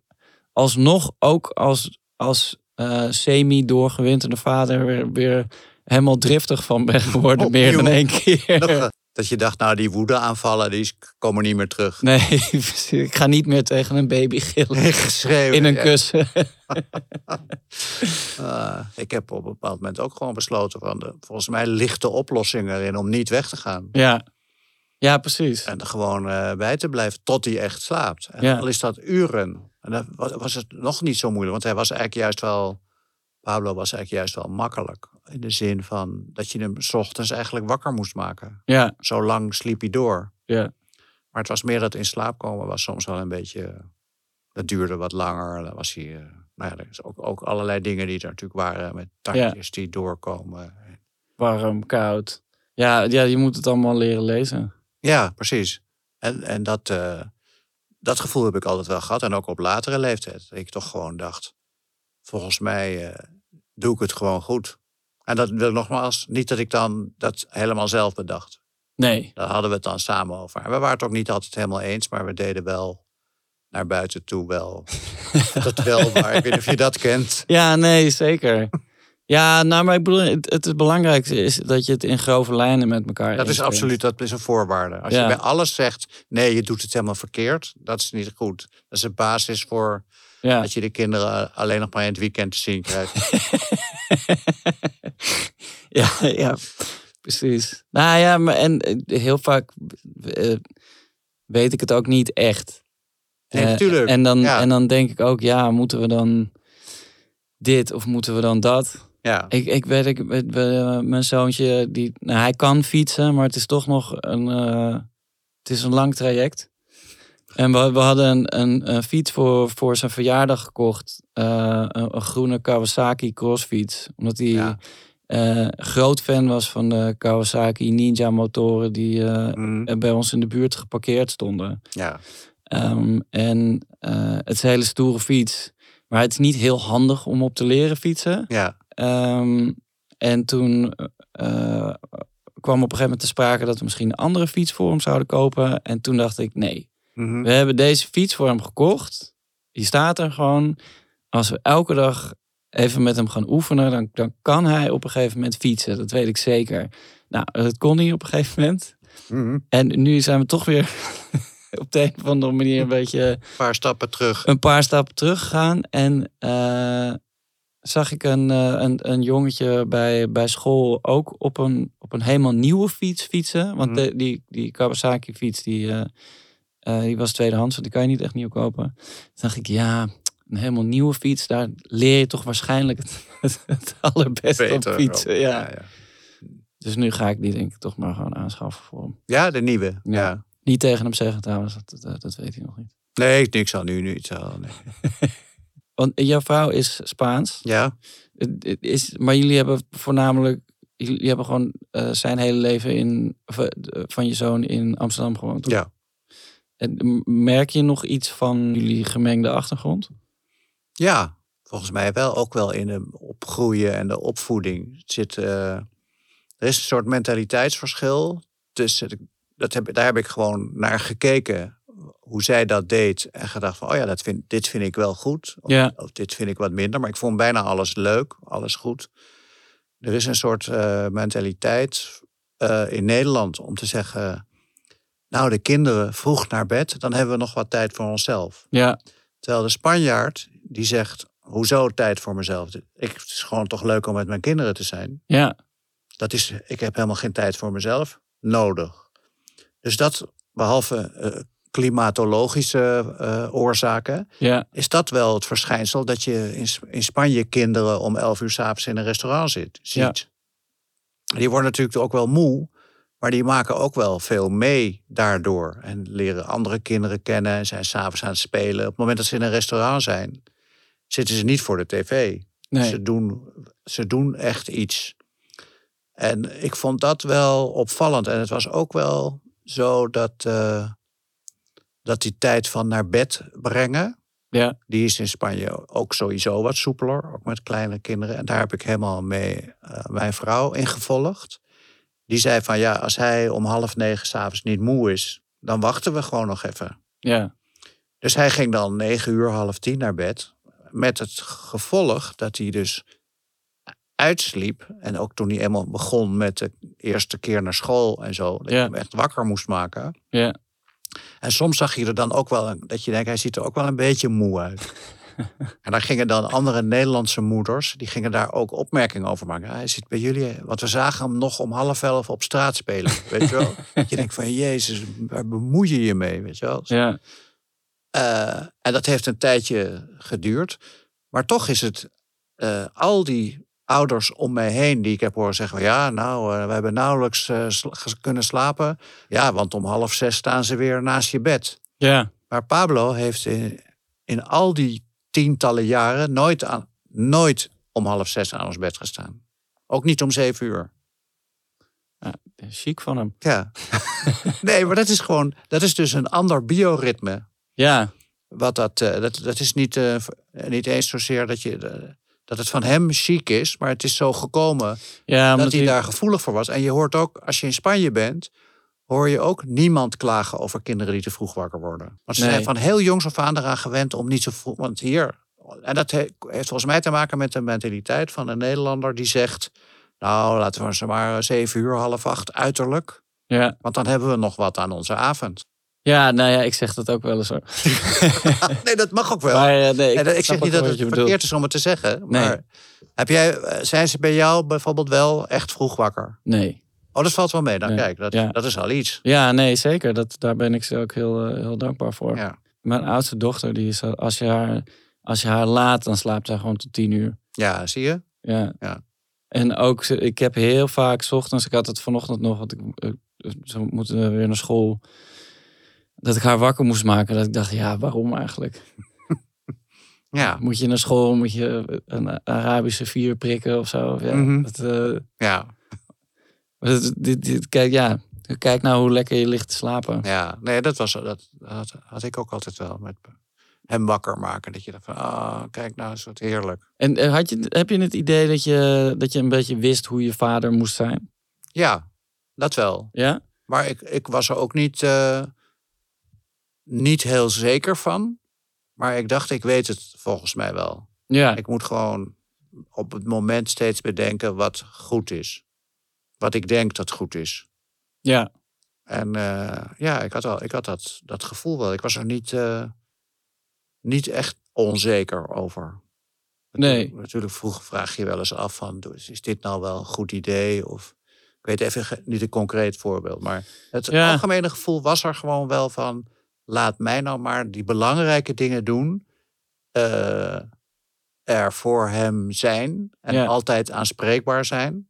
alsnog ook als, als eh, semi-doorgewinterde vader weer, weer helemaal driftig van ben geworden. meer dan één keer. Eh, Dat je dacht, nou, die woede aanvallen, die komen niet meer terug. Nee, *laughs* ik ga niet meer tegen een baby gillen. In een ja. kussen. Ah, *laughs* *laughs* ik heb op een bepaald moment ook gewoon besloten van, de, volgens mij ligt de oplossing erin om niet weg te gaan. Ja, ja precies. En er gewoon eh, bij te blijven tot hij echt slaapt. En Ja. al is dat uren. En dan was het nog niet zo moeilijk. Want hij was eigenlijk juist wel... Pablo was eigenlijk juist wel makkelijk. In de zin van dat je hem 's ochtends eigenlijk wakker moest maken. Ja, Zo lang sliep hij door. ja. Maar het was meer dat in slaap komen was soms wel een beetje... Dat duurde wat langer. Dan was hij... eh, nou ja, er is ook, ook allerlei dingen die er natuurlijk waren. Met tandjes die doorkomen. warm, koud. Ja, ja, je moet het allemaal leren lezen. Ja, precies. En, en dat, eh, dat gevoel heb ik altijd wel gehad. En ook op latere leeftijd. Dat ik toch gewoon dacht, volgens mij eh, doe ik het gewoon goed. En dat wil nogmaals, niet dat ik dan dat helemaal zelf bedacht. Nee. Daar hadden we het dan samen over. En we waren het ook niet altijd helemaal eens, maar we deden wel naar buiten toe wel. *laughs* dat wel, maar ik weet niet of je dat kent. Ja, nee, zeker. Ja, nou, maar ik bedoel, het, het belangrijkste is dat je het in grove lijnen met elkaar Dat is absoluut dat is een voorwaarde. Als Ja. je bij alles zegt, nee, je doet het helemaal verkeerd, dat is niet goed. Dat is een basis voor Ja. Dat je de kinderen alleen nog maar in het weekend te zien krijgt. *laughs* ja, ja, precies. Nou ja, maar en eh, heel vaak eh, weet ik het ook niet echt. Nee, Eh. En dan, Ja. en dan denk ik ook, ja, moeten we dan dit of moeten we dan dat? Ja, Ik, ik weet, ik, mijn zoontje, die, nou, hij kan fietsen, maar het is toch nog een, het is een lang traject. En we, we hadden een, een, een fiets voor, voor zijn verjaardag gekocht. eh, een, een groene Kawasaki crossfiets. Omdat hij Ja. eh, groot fan was van de Kawasaki Ninja motoren die eh, mm, bij ons in de buurt geparkeerd stonden. ja. Ehm, en het is een hele stoere fiets. Maar het is niet heel handig om op te leren fietsen. ja. Ehm, en toen kwam op een gegeven moment te sprake dat we misschien een andere fiets voor hem zouden kopen. En toen dacht ik, nee, Mhm. we hebben deze fiets voor hem gekocht. Die staat er gewoon. Als we elke dag even met hem gaan oefenen, dan, dan kan hij op een gegeven moment fietsen. Dat weet ik zeker. Nou, dat kon hij op een gegeven moment. Mhm. En nu zijn we toch weer *laughs* op de een of andere manier een beetje Een paar stappen terug. een paar stappen teruggegaan. En eh, zag ik een, eh, een, een jongetje bij, bij school ook op een, op een helemaal nieuwe fiets fietsen. Want Mhm. de- die, die Kawasaki fiets, die, eh, eh, die was tweedehands. Want die kan je niet echt nieuw kopen. Toen dacht ik, ja, een helemaal nieuwe fiets. Daar leer je toch waarschijnlijk het, *laughs* het, het allerbeste op fietsen. Ja. Ja, ja. Dus nu ga ik die denk ik toch maar gewoon aanschaffen voor hem. Ja, de nieuwe. Ja. Ja. Niet tegen hem zeggen trouwens, dat, dat, dat weet hij nog niet. Nee, niks aan nu, nu iets aan. Nee. Want jouw vrouw is Spaans. Ja, Is, maar jullie hebben voornamelijk, jullie hebben gewoon eh, zijn hele leven in, eh, van je zoon in Amsterdam gewoond. ja. En merk je nog iets van jullie gemengde achtergrond? Ja, volgens mij wel ook wel in de opgroeien en de opvoeding. Het Zit, eh, er is een soort mentaliteitsverschil. tussen dat heb, daar heb ik gewoon naar gekeken. Hoe zij dat deed. En gedacht van, oh ja, dat vind, dit vind ik wel goed. Of, Ja. of dit vind ik wat minder. Maar ik vond bijna alles leuk, alles goed. Er is een soort eh, mentaliteit eh, in Nederland om te zeggen... Nou, de kinderen vroeg naar bed, dan hebben we nog wat tijd voor onszelf. Ja, Terwijl de Spanjaard die zegt: Hoezo tijd voor mezelf? Ik, het is gewoon toch leuk om met mijn kinderen te zijn. ja, Dat is, ik heb helemaal geen tijd voor mezelf nodig. Dus dat, behalve eh, klimatologische eh, oorzaken, ja, is dat wel het verschijnsel dat je in, in Spanje kinderen om 11 uur s'avonds in een restaurant zit, Ja. ziet. Die worden natuurlijk ook wel moe, maar die maken ook wel veel mee daardoor. En leren andere kinderen kennen en zijn s'avonds aan het spelen. Op het moment dat ze in een restaurant zijn, zitten ze niet voor de tv. nee. Ze, doen, ze doen echt iets. En ik vond dat wel opvallend. En het was ook wel zo dat, eh, dat die tijd van naar bed brengen, Ja, die is in Spanje ook sowieso wat soepeler, ook met kleine kinderen. En daar heb ik helemaal mee eh, mijn vrouw in gevolgd. Die zei van ja, als hij om half negen s'avonds niet moe is, dan wachten we gewoon nog even. ja, Dus hij ging dan negen uur, half tien naar bed. Met het gevolg dat hij dus uitsliep. En ook toen hij eenmaal begon met de eerste keer naar school en zo. Dat Ja. hem echt wakker moest maken. ja, En soms zag je er dan ook wel, dat je denkt, hij ziet er ook wel een beetje moe uit. *laughs* en dan gingen dan andere Nederlandse moeders, die gingen daar ook opmerkingen over maken. Hij zit bij jullie, want we zagen hem nog om half elf op straat spelen, *laughs* weet je wel. Dat je denkt van, jezus, waar bemoei je je mee, weet je wel. ja, Eh, en dat heeft een tijdje geduurd. Maar toch is het eh, al die ouders om mij heen die ik heb horen zeggen: Ja, nou, eh, we hebben nauwelijks kunnen slapen. Ja, want om half zes staan ze weer naast je bed. ja, Maar Pablo heeft in, in al die tientallen jaren nooit, aan, nooit om half zes aan ons bed gestaan. Ook niet om zeven uur. chic van hem. Ja. *laughs* nee, maar dat is gewoon, dat is dus een ander bioritme. Ja, Wat dat, eh, dat, dat is niet, v- niet eens zozeer dat, je, dat het van hem chic is, maar het is zo gekomen ja omdat dat hij hij- daar gevoelig voor was. En je hoort ook, als je in Spanje bent, hoor je ook niemand klagen over kinderen die te vroeg wakker worden. Want ze Nee. zijn van heel jongs af aan eraan gewend om niet zo vroeg. Want hier, en dat he- heeft volgens mij te maken met de mentaliteit van een Nederlander die zegt. Nou, laten we ze maar zeven uur, half acht uiterlijk. ja. Want dan hebben we nog wat aan onze avond. ja, nou ja, ik zeg dat ook wel eens hoor. *laughs* nee, dat mag ook wel. Maar eh, nee, ik zeg niet dat het bedoelt. verkeerd is om het te zeggen. Nee. Maar heb jij, eh, zijn ze bij jou bijvoorbeeld wel echt vroeg wakker? Nee. Oh, dat valt wel mee. Dan Nee. kijk, dat, Ja. dat is al iets. Ja, nee, zeker. Dat, daar ben ik ze ook heel, eh, heel dankbaar voor. Ja. Mijn oudste dochter, die is, als je, haar, als je haar laat, dan slaapt zij gewoon tot tien uur. ja, zie je? Ja. Ja. En ook, ik heb heel vaak, ochtends, ik had het vanochtend nog, want ik, eh, ze moeten weer naar school. Dat ik haar wakker moest maken. Dat ik dacht, ja, waarom eigenlijk? *laughs* Ja. Moet je naar school, moet je een Arabische vier prikken of zo? Of Ja, Mhm. dat, eh, Ja. maar dat- dit, dit, kijk, ja, kijk nou hoe lekker je ligt te slapen. ja. Nee, dat, was, dat had, had ik ook altijd wel. Met hem wakker maken. Dat je dacht van, ah, kijk nou, is wat heerlijk. En eh, had je, heb je het idee dat je, dat je een beetje wist hoe je vader moest zijn? Ja. dat wel. Ja? Maar ik, ik was er ook niet, eh, niet heel zeker van. Maar ik dacht, ik weet het volgens mij wel. Ja. Ik moet gewoon op het moment steeds bedenken wat goed is. Wat ik denk dat goed is. Ja. En eh, ja, ik had, al, ik had dat, dat gevoel wel. Ik was er niet, eh, niet echt onzeker over. Nee. Natuurlijk, vroeg vraag je wel eens af van, is dit nou wel een goed idee? Of ik weet even niet een concreet voorbeeld. Maar het Ja. algemene gevoel was er gewoon wel van, laat mij nou maar die belangrijke dingen doen. eh, er voor hem zijn en Ja. altijd aanspreekbaar zijn.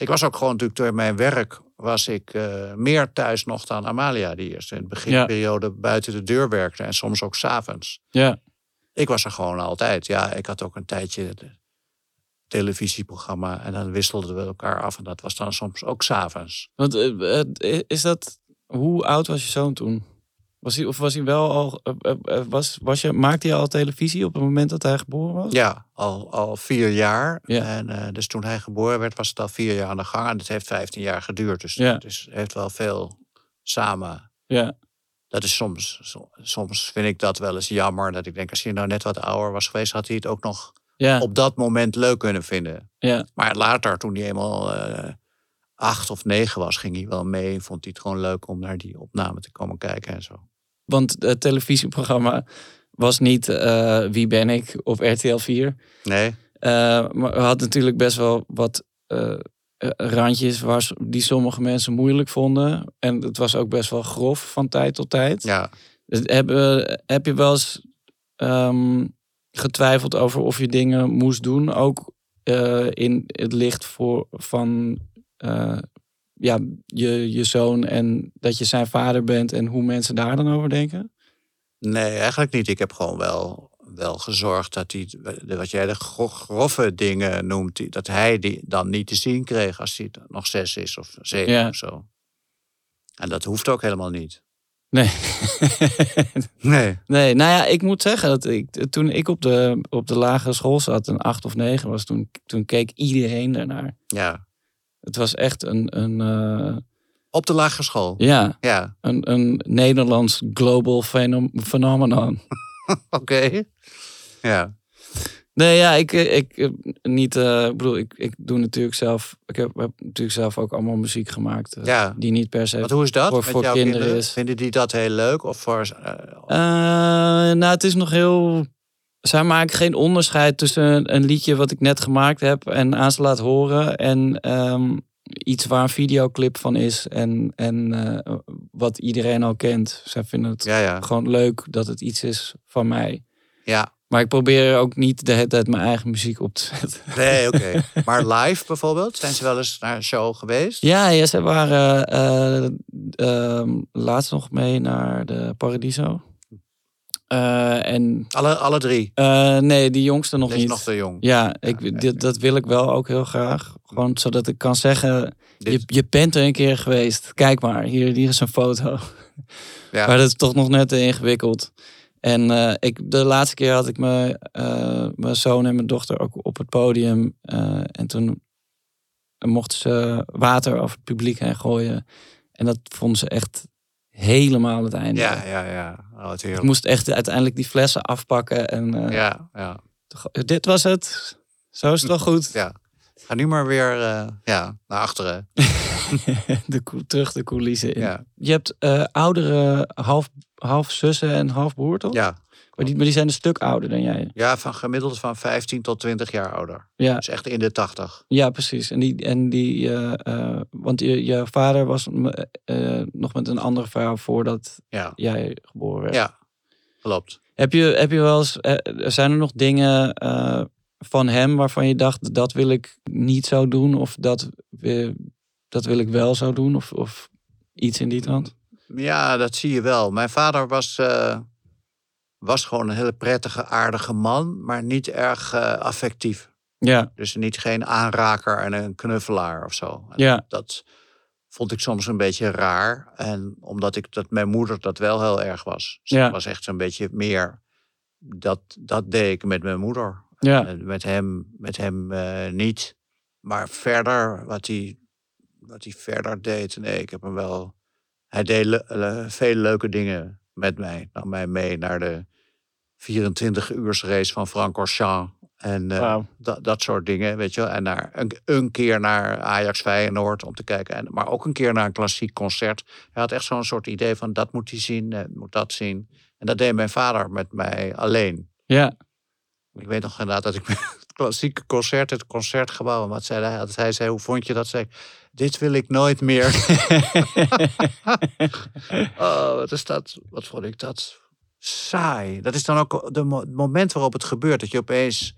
Ik was ook gewoon natuurlijk door mijn werk was ik eh, meer thuis nog dan Amalia, die eerst in de beginperiode buiten de deur werkte en soms ook s'avonds. Ja. Ik was er gewoon altijd. Ja, ik had ook een tijdje het televisieprogramma en dan wisselden we elkaar af en dat was dan soms ook s'avonds. Want eh, eh, is dat... Hoe oud was je zoon toen? Was hij, of was hij wel al... eh, eh, eh, was, was je, maakte hij al televisie op het moment dat hij geboren was? Ja, al, al vier jaar. Ja. En dus toen hij geboren werd, was het al vier jaar aan de gang. En het heeft 15 jaar geduurd. Dus Ja. het is, heeft wel veel samen. Ja. Dat is soms, so- soms vind ik dat wel eens jammer. Dat ik denk, als hij nou net wat ouder was geweest, had hij het ook nog Ja. op dat moment leuk kunnen vinden. ja. Maar later, toen hij eenmaal acht of negen was, ging hij wel mee. Vond hij het gewoon leuk om naar die opname te komen kijken en zo. Want het televisieprogramma was niet eh, Wie ben ik op RTL 4. Nee? Eh, maar had natuurlijk best wel wat eh, randjes waar, die sommige mensen moeilijk vonden. En het was ook best wel grof van tijd tot tijd. Ja. Dus heb, heb je wel eens ehm, getwijfeld over of je dingen moest doen? Ook in het licht voor, van ja, je, je zoon en dat je zijn vader bent en hoe mensen daar dan over denken? Nee, eigenlijk niet. Ik heb gewoon wel, wel gezorgd dat hij, wat jij de gro- grove dingen noemt, dat hij die dan niet te zien kreeg als hij nog zes is of zeven Ja. of zo. En dat hoeft ook helemaal niet. Nee. *laughs* Nee. nee, nou ja, ik moet zeggen dat ik, toen ik op de, op de lagere school zat, een acht of negen was, toen, toen keek iedereen ernaar. Ja. Het was echt een, een, eh, Op de lagere school. ja, Ja. een, een Nederlands global phenomenon. *laughs* Oké. Ja. Nee, ja, ik, eh, ik eh, niet, ik bedoel, ik, ik doe natuurlijk zelf, ik heb, heb natuurlijk zelf ook allemaal muziek gemaakt. Ja. Die niet per se. Want hoe is dat voor- voor kinderen kinderen? is. Vinden die dat heel leuk? Of voor, nou, het is nog heel. Zij maken geen onderscheid tussen een, liedje wat ik net gemaakt heb en aan ze laat horen. En ehm, iets waar een videoclip van is. En, en eh, wat iedereen al kent. Zij vinden het ja, ja. gewoon leuk dat het iets is van mij. Ja. Maar ik probeer ook niet de hele tijd mijn eigen muziek op te zetten. Nee, oké. *laughs* maar live bijvoorbeeld? Zijn ze wel eens naar een show geweest? Ja, ja ze waren eh, ehm, laatst nog mee naar de Paradiso. Eh, en Alle, alle drie? eh, nee, die jongste nog is niet. nog te jong. Ja, ik, dat wil ik wel ook heel graag. Gewoon zodat ik kan zeggen, Dit- je, je bent er een keer geweest. Kijk maar, hier, hier is een foto. *laughs* Ja. Maar dat is toch nog net te ingewikkeld. En eh, ik, de laatste keer had ik mijn, eh, mijn zoon en mijn dochter ook op het podium. en toen mochten ze water over het publiek heen gooien. En dat vonden ze echt helemaal het einde. Ja, ja, ja. Oh, Ik moest echt uiteindelijk die flessen afpakken. En eh, Ja, ja. dit was het. Zo is het wel goed. Ja. Ga nu maar weer eh, ja, naar achteren. *laughs* de, terug de coulissen in. Ja. Je hebt eh, oudere half, half zussen en half broer, toch? Ja. Maar die, maar die zijn een stuk ouder dan jij. ja, van gemiddeld van 15 tot 20 jaar ouder. Ja, Dus echt in de 80. ja precies. En die, en die eh, eh, want je, je vader was eh, nog met een andere vrouw voordat Ja, jij geboren werd. ja. klopt. Heb, je, heb je wel eens, zijn er nog dingen van hem waarvan je dacht, dat wil ik niet zo doen? Of dat, dat wil ik wel zo doen? Of, of iets in die trant? Ja, dat zie je wel. Mijn vader was, was gewoon een hele prettige, aardige man, maar niet erg eh, affectief. Ja, Dus niet geen aanraker en een knuffelaar of zo. En ja, Dat vond ik soms een beetje raar. En omdat ik dat mijn moeder dat wel heel erg was. Ze Ja. was echt zo'n beetje meer. Dat, dat deed ik met mijn moeder. ja. Eh, Met hem, met hem eh, niet. Maar verder, wat hij wat hij verder deed. Nee, ik heb hem wel. Hij deed le- le- veel leuke dingen met mij. Nam mij mee naar de 24 uur race van Francorchamps. En Wauw. dat, dat soort dingen, weet je wel. En naar, een, een keer naar Ajax Feyenoord om te kijken. En, maar ook een keer naar een klassiek concert. Hij had echt zo'n soort idee van dat moet hij zien, moet dat zien. En dat deed mijn vader met mij alleen. Ja, Ik weet nog inderdaad dat ik *laughs* met het klassieke concert, het concertgebouw, en wat zei hij? Hij zei, hoe vond je dat? Zei dit wil ik nooit meer. *laughs* *laughs* oh, wat is dat? Wat vond ik dat saai. Dat is dan ook het moment waarop het gebeurt. Dat je opeens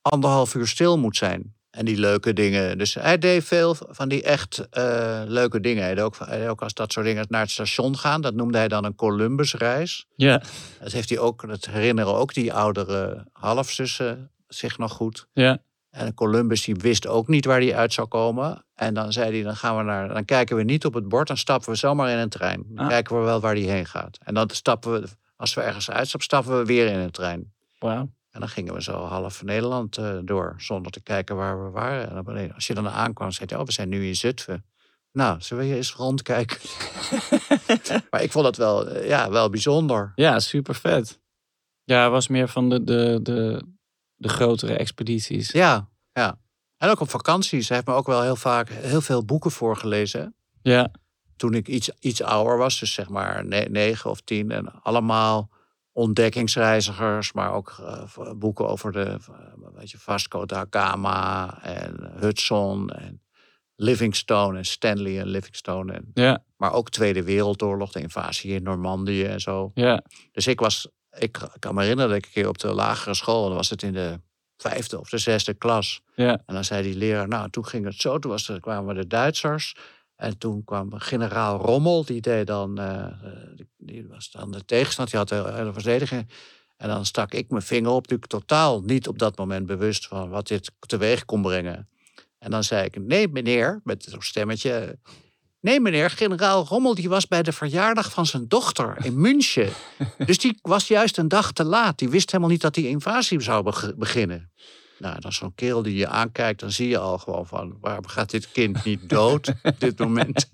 anderhalf uur stil moet zijn. En die leuke dingen. Dus hij deed veel van die echt eh, leuke dingen. Hij deed, ook, hij deed ook als dat soort dingen naar het station gaan. Dat noemde hij dan een Columbusreis. ja, Dat, heeft hij ook, dat herinneren ook die oudere halfzussen zich nog goed. ja. En Columbus die wist ook niet waar hij uit zou komen. En dan zei hij, dan gaan we naar, dan kijken we niet op het bord, dan stappen we zomaar in een trein. Dan Ah. kijken we wel waar hij heen gaat. En dan stappen we, als we ergens uitstappen, stappen we weer in een trein. Wauw. En dan gingen we zo half Nederland eh, door, zonder te kijken waar we waren. En dan als je dan aankwam, zei hij, oh, we zijn nu in Zutphen. Nou, zullen we eens rondkijken? *laughs* maar ik vond dat wel, eh, ja, wel bijzonder. Ja, super vet. Ja, hij was meer van de, de, de, de grotere expedities. Ja, ja. En ook op vakanties. Hij heeft me ook wel heel vaak heel veel boeken voorgelezen. Ja, Toen ik iets, iets ouder was, dus zeg maar ne- negen of tien. En allemaal ontdekkingsreizigers, maar ook eh, boeken over de weet je, Vasco da Gama en Hudson en Livingstone en Stanley en Livingstone. En, ja, maar ook Tweede Wereldoorlog, de invasie in Normandië en zo. ja. Dus ik was, ik kan me herinneren dat ik een keer op de lagere school, dan was het in de vijfde of de zesde klas. Ja. En dan zei die leraar, nou, toen ging het zo, toen was er, kwamen de Duitsers. En toen kwam generaal Rommel, die deed dan, eh, eh, die, die was dan de tegenstander, die had de hele verdediging. En dan stak ik mijn vinger op, natuurlijk totaal niet op dat moment bewust van wat dit teweeg kon brengen. En dan zei ik, nee meneer, met zo'n stemmetje. Nee meneer, generaal Rommel die was bij de verjaardag van zijn dochter in München. *laughs* Dus die was juist een dag te laat. Die wist helemaal niet dat die invasie zou beg- beginnen. Nou, dan zo'n kerel die je aankijkt, dan zie je al gewoon van... waarom gaat dit kind niet dood op dit moment?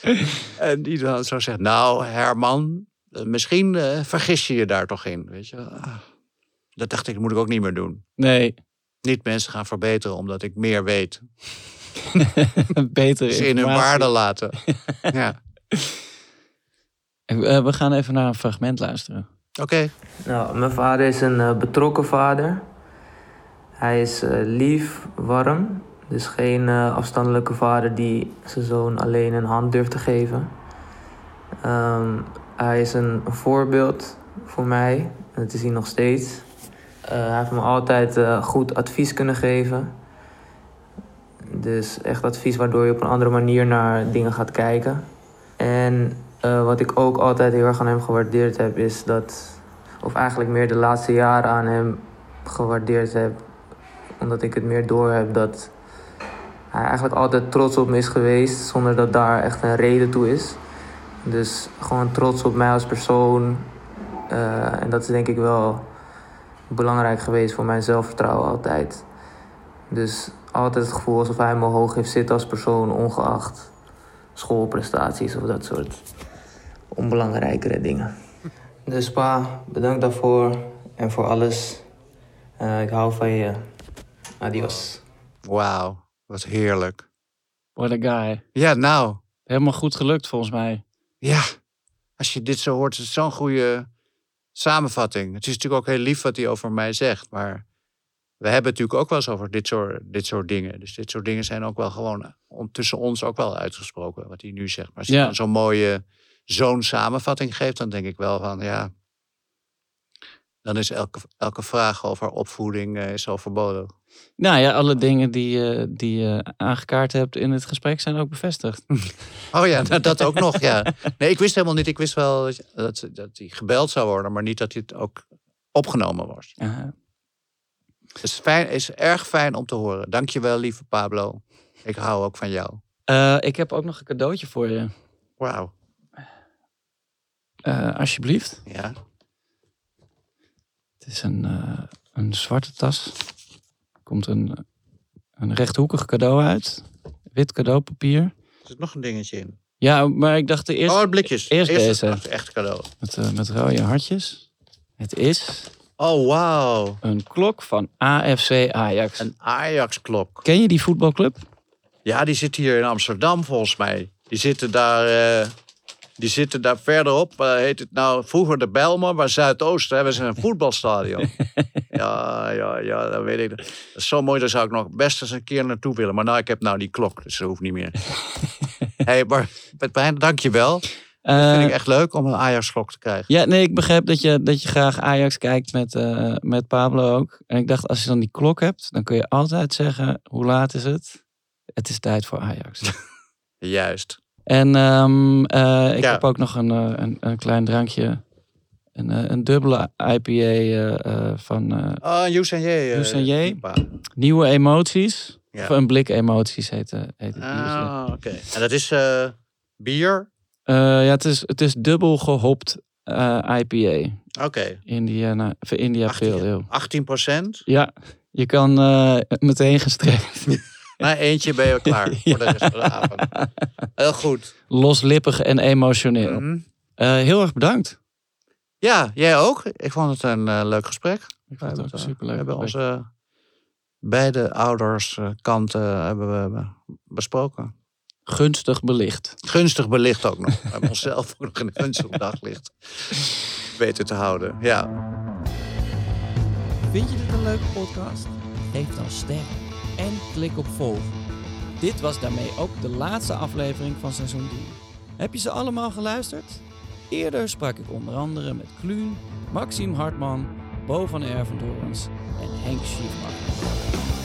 *laughs* en die dan zo zegt, nou Herman, eh, misschien eh, vergis je je daar toch in. Weet je? Ah, dat dacht ik, dat moet ik ook niet meer doen. Nee, Niet mensen gaan verbeteren omdat ik meer weet. *laughs* betere Ze in hun waarde laten. *laughs* ja, Eh, We gaan even naar een fragment luisteren. oké. Nou, mijn vader is een eh, betrokken vader. Hij is eh, lief, warm. Dus geen eh, afstandelijke vader die zijn zoon alleen een hand durft te geven. Ehm, hij is een voorbeeld voor mij. Dat is hij nog steeds. Eh, hij heeft me altijd eh, goed advies kunnen geven. Dus echt advies waardoor je op een andere manier naar dingen gaat kijken. En eh, wat ik ook altijd heel erg aan hem gewaardeerd heb, is dat of eigenlijk meer de laatste jaren aan hem gewaardeerd heb. Omdat ik het meer door heb dat hij eigenlijk altijd trots op me is geweest, zonder dat daar echt een reden toe is. Dus gewoon trots op mij als persoon. Eh, en dat is denk ik wel belangrijk geweest voor mijn zelfvertrouwen altijd. Dus altijd het gevoel alsof hij me hoog heeft zitten als persoon, ongeacht schoolprestaties of dat soort onbelangrijkere dingen. Dus pa, bedankt daarvoor en voor alles. Eh, ik hou van je. Adios. Wauw, wat heerlijk. What a guy. Ja, nou, Helemaal goed gelukt volgens mij. ja. Als je dit zo hoort, is het zo'n goede samenvatting. Het is natuurlijk ook heel lief wat hij over mij zegt. Maar we hebben het natuurlijk ook wel eens over dit soort, dit soort dingen. Dus dit soort dingen zijn ook wel gewoon eh, tussen ons ook wel uitgesproken. Wat hij nu zegt. Maar als Ja. dan zo'n mooie zo'n samenvatting geeft, dan denk ik wel van ja. Dan is elke, elke vraag over opvoeding eh, is overbodig. Nou ja, alle dingen die, je die je aangekaart hebt in het gesprek zijn ook bevestigd. *laughs* Oh ja, *laughs* nou, dat ook nog, ja. Nee, ik wist helemaal niet. Ik wist wel dat, dat, dat hij gebeld zou worden, maar niet dat hij het ook opgenomen was. Aha. Het is, fijn, is erg fijn om te horen. Dankjewel, lieve Pablo. Ik hou ook van jou. Eh, ik heb ook nog een cadeautje voor je. Wauw. Eh, alsjeblieft. Ja. Het is een, eh, een zwarte tas. Er komt een, een rechthoekig cadeau uit. Wit cadeaupapier. Er zit nog een dingetje in. Ja, maar ik dacht de eerste... oh, blikjes. eerst deze. het echt cadeau. Met, met rode hartjes. Het is Oh, wauw. een klok van AFC Ajax. Een Ajax-klok. Ken je die voetbalclub? Ja, die zit hier in Amsterdam volgens mij. Die zitten daar, eh, die zitten daar verderop. eh, heet het nou vroeger de Bijlmer, maar Zuidoosten hebben ze een voetbalstadion. *laughs* ja, ja, ja, dat weet ik. Dat is zo mooi, daar zou ik nog best eens een keer naartoe willen. Maar nou, ik heb nou die klok, dus dat hoeft niet meer. *laughs* hey, maar Pijn, dank je wel. Eh, vind ik echt leuk om een Ajax-klok te krijgen. Ja, nee, ik begrijp dat je, dat je graag Ajax kijkt met, eh, met Pablo ook. En ik dacht, als je dan die klok hebt, dan kun je altijd zeggen, hoe laat is het? Het is tijd voor Ajax. *laughs* Juist. en ehm, eh, ik Ja. heb ook nog een, eh, een, een klein drankje. Een, eh, een dubbele IPA eh, eh, van eh, Oh, Usanje. Uh. Nieuwe Emoties. Ja. Of een blik Emoties heet, eh, heet het. Ah, oké. En dat is eh, bier? Eh, ja, het is, het is dubbel gehopt eh, IPA. Oké. Indiana, of India 18, Pale Ale. 18 procent. Ja, je kan eh, meteen gestrekt. *laughs* Na eentje ben je klaar *laughs* voor de rest van de avond. Heel goed. Loslippig en emotioneel. Mhm. Heel erg bedankt. Ja, jij ook. Ik vond het een leuk gesprek. Ik vond het ook We superleuk. hebben gesprek. onze beide ouders kanten hebben we besproken. Gunstig belicht. Gunstig belicht ook nog. We hebben onszelf ook nog een gunstig daglicht weten te houden. Ja. Vind je dit een leuke podcast? Geef dan sterren en klik op volgen. Dit was daarmee ook de laatste aflevering van seizoen 3. Heb je ze allemaal geluisterd? Eerder sprak ik onder andere met Kluun, Maxime Hartman, Bo van Ervendorens en Henk Schiefmacher.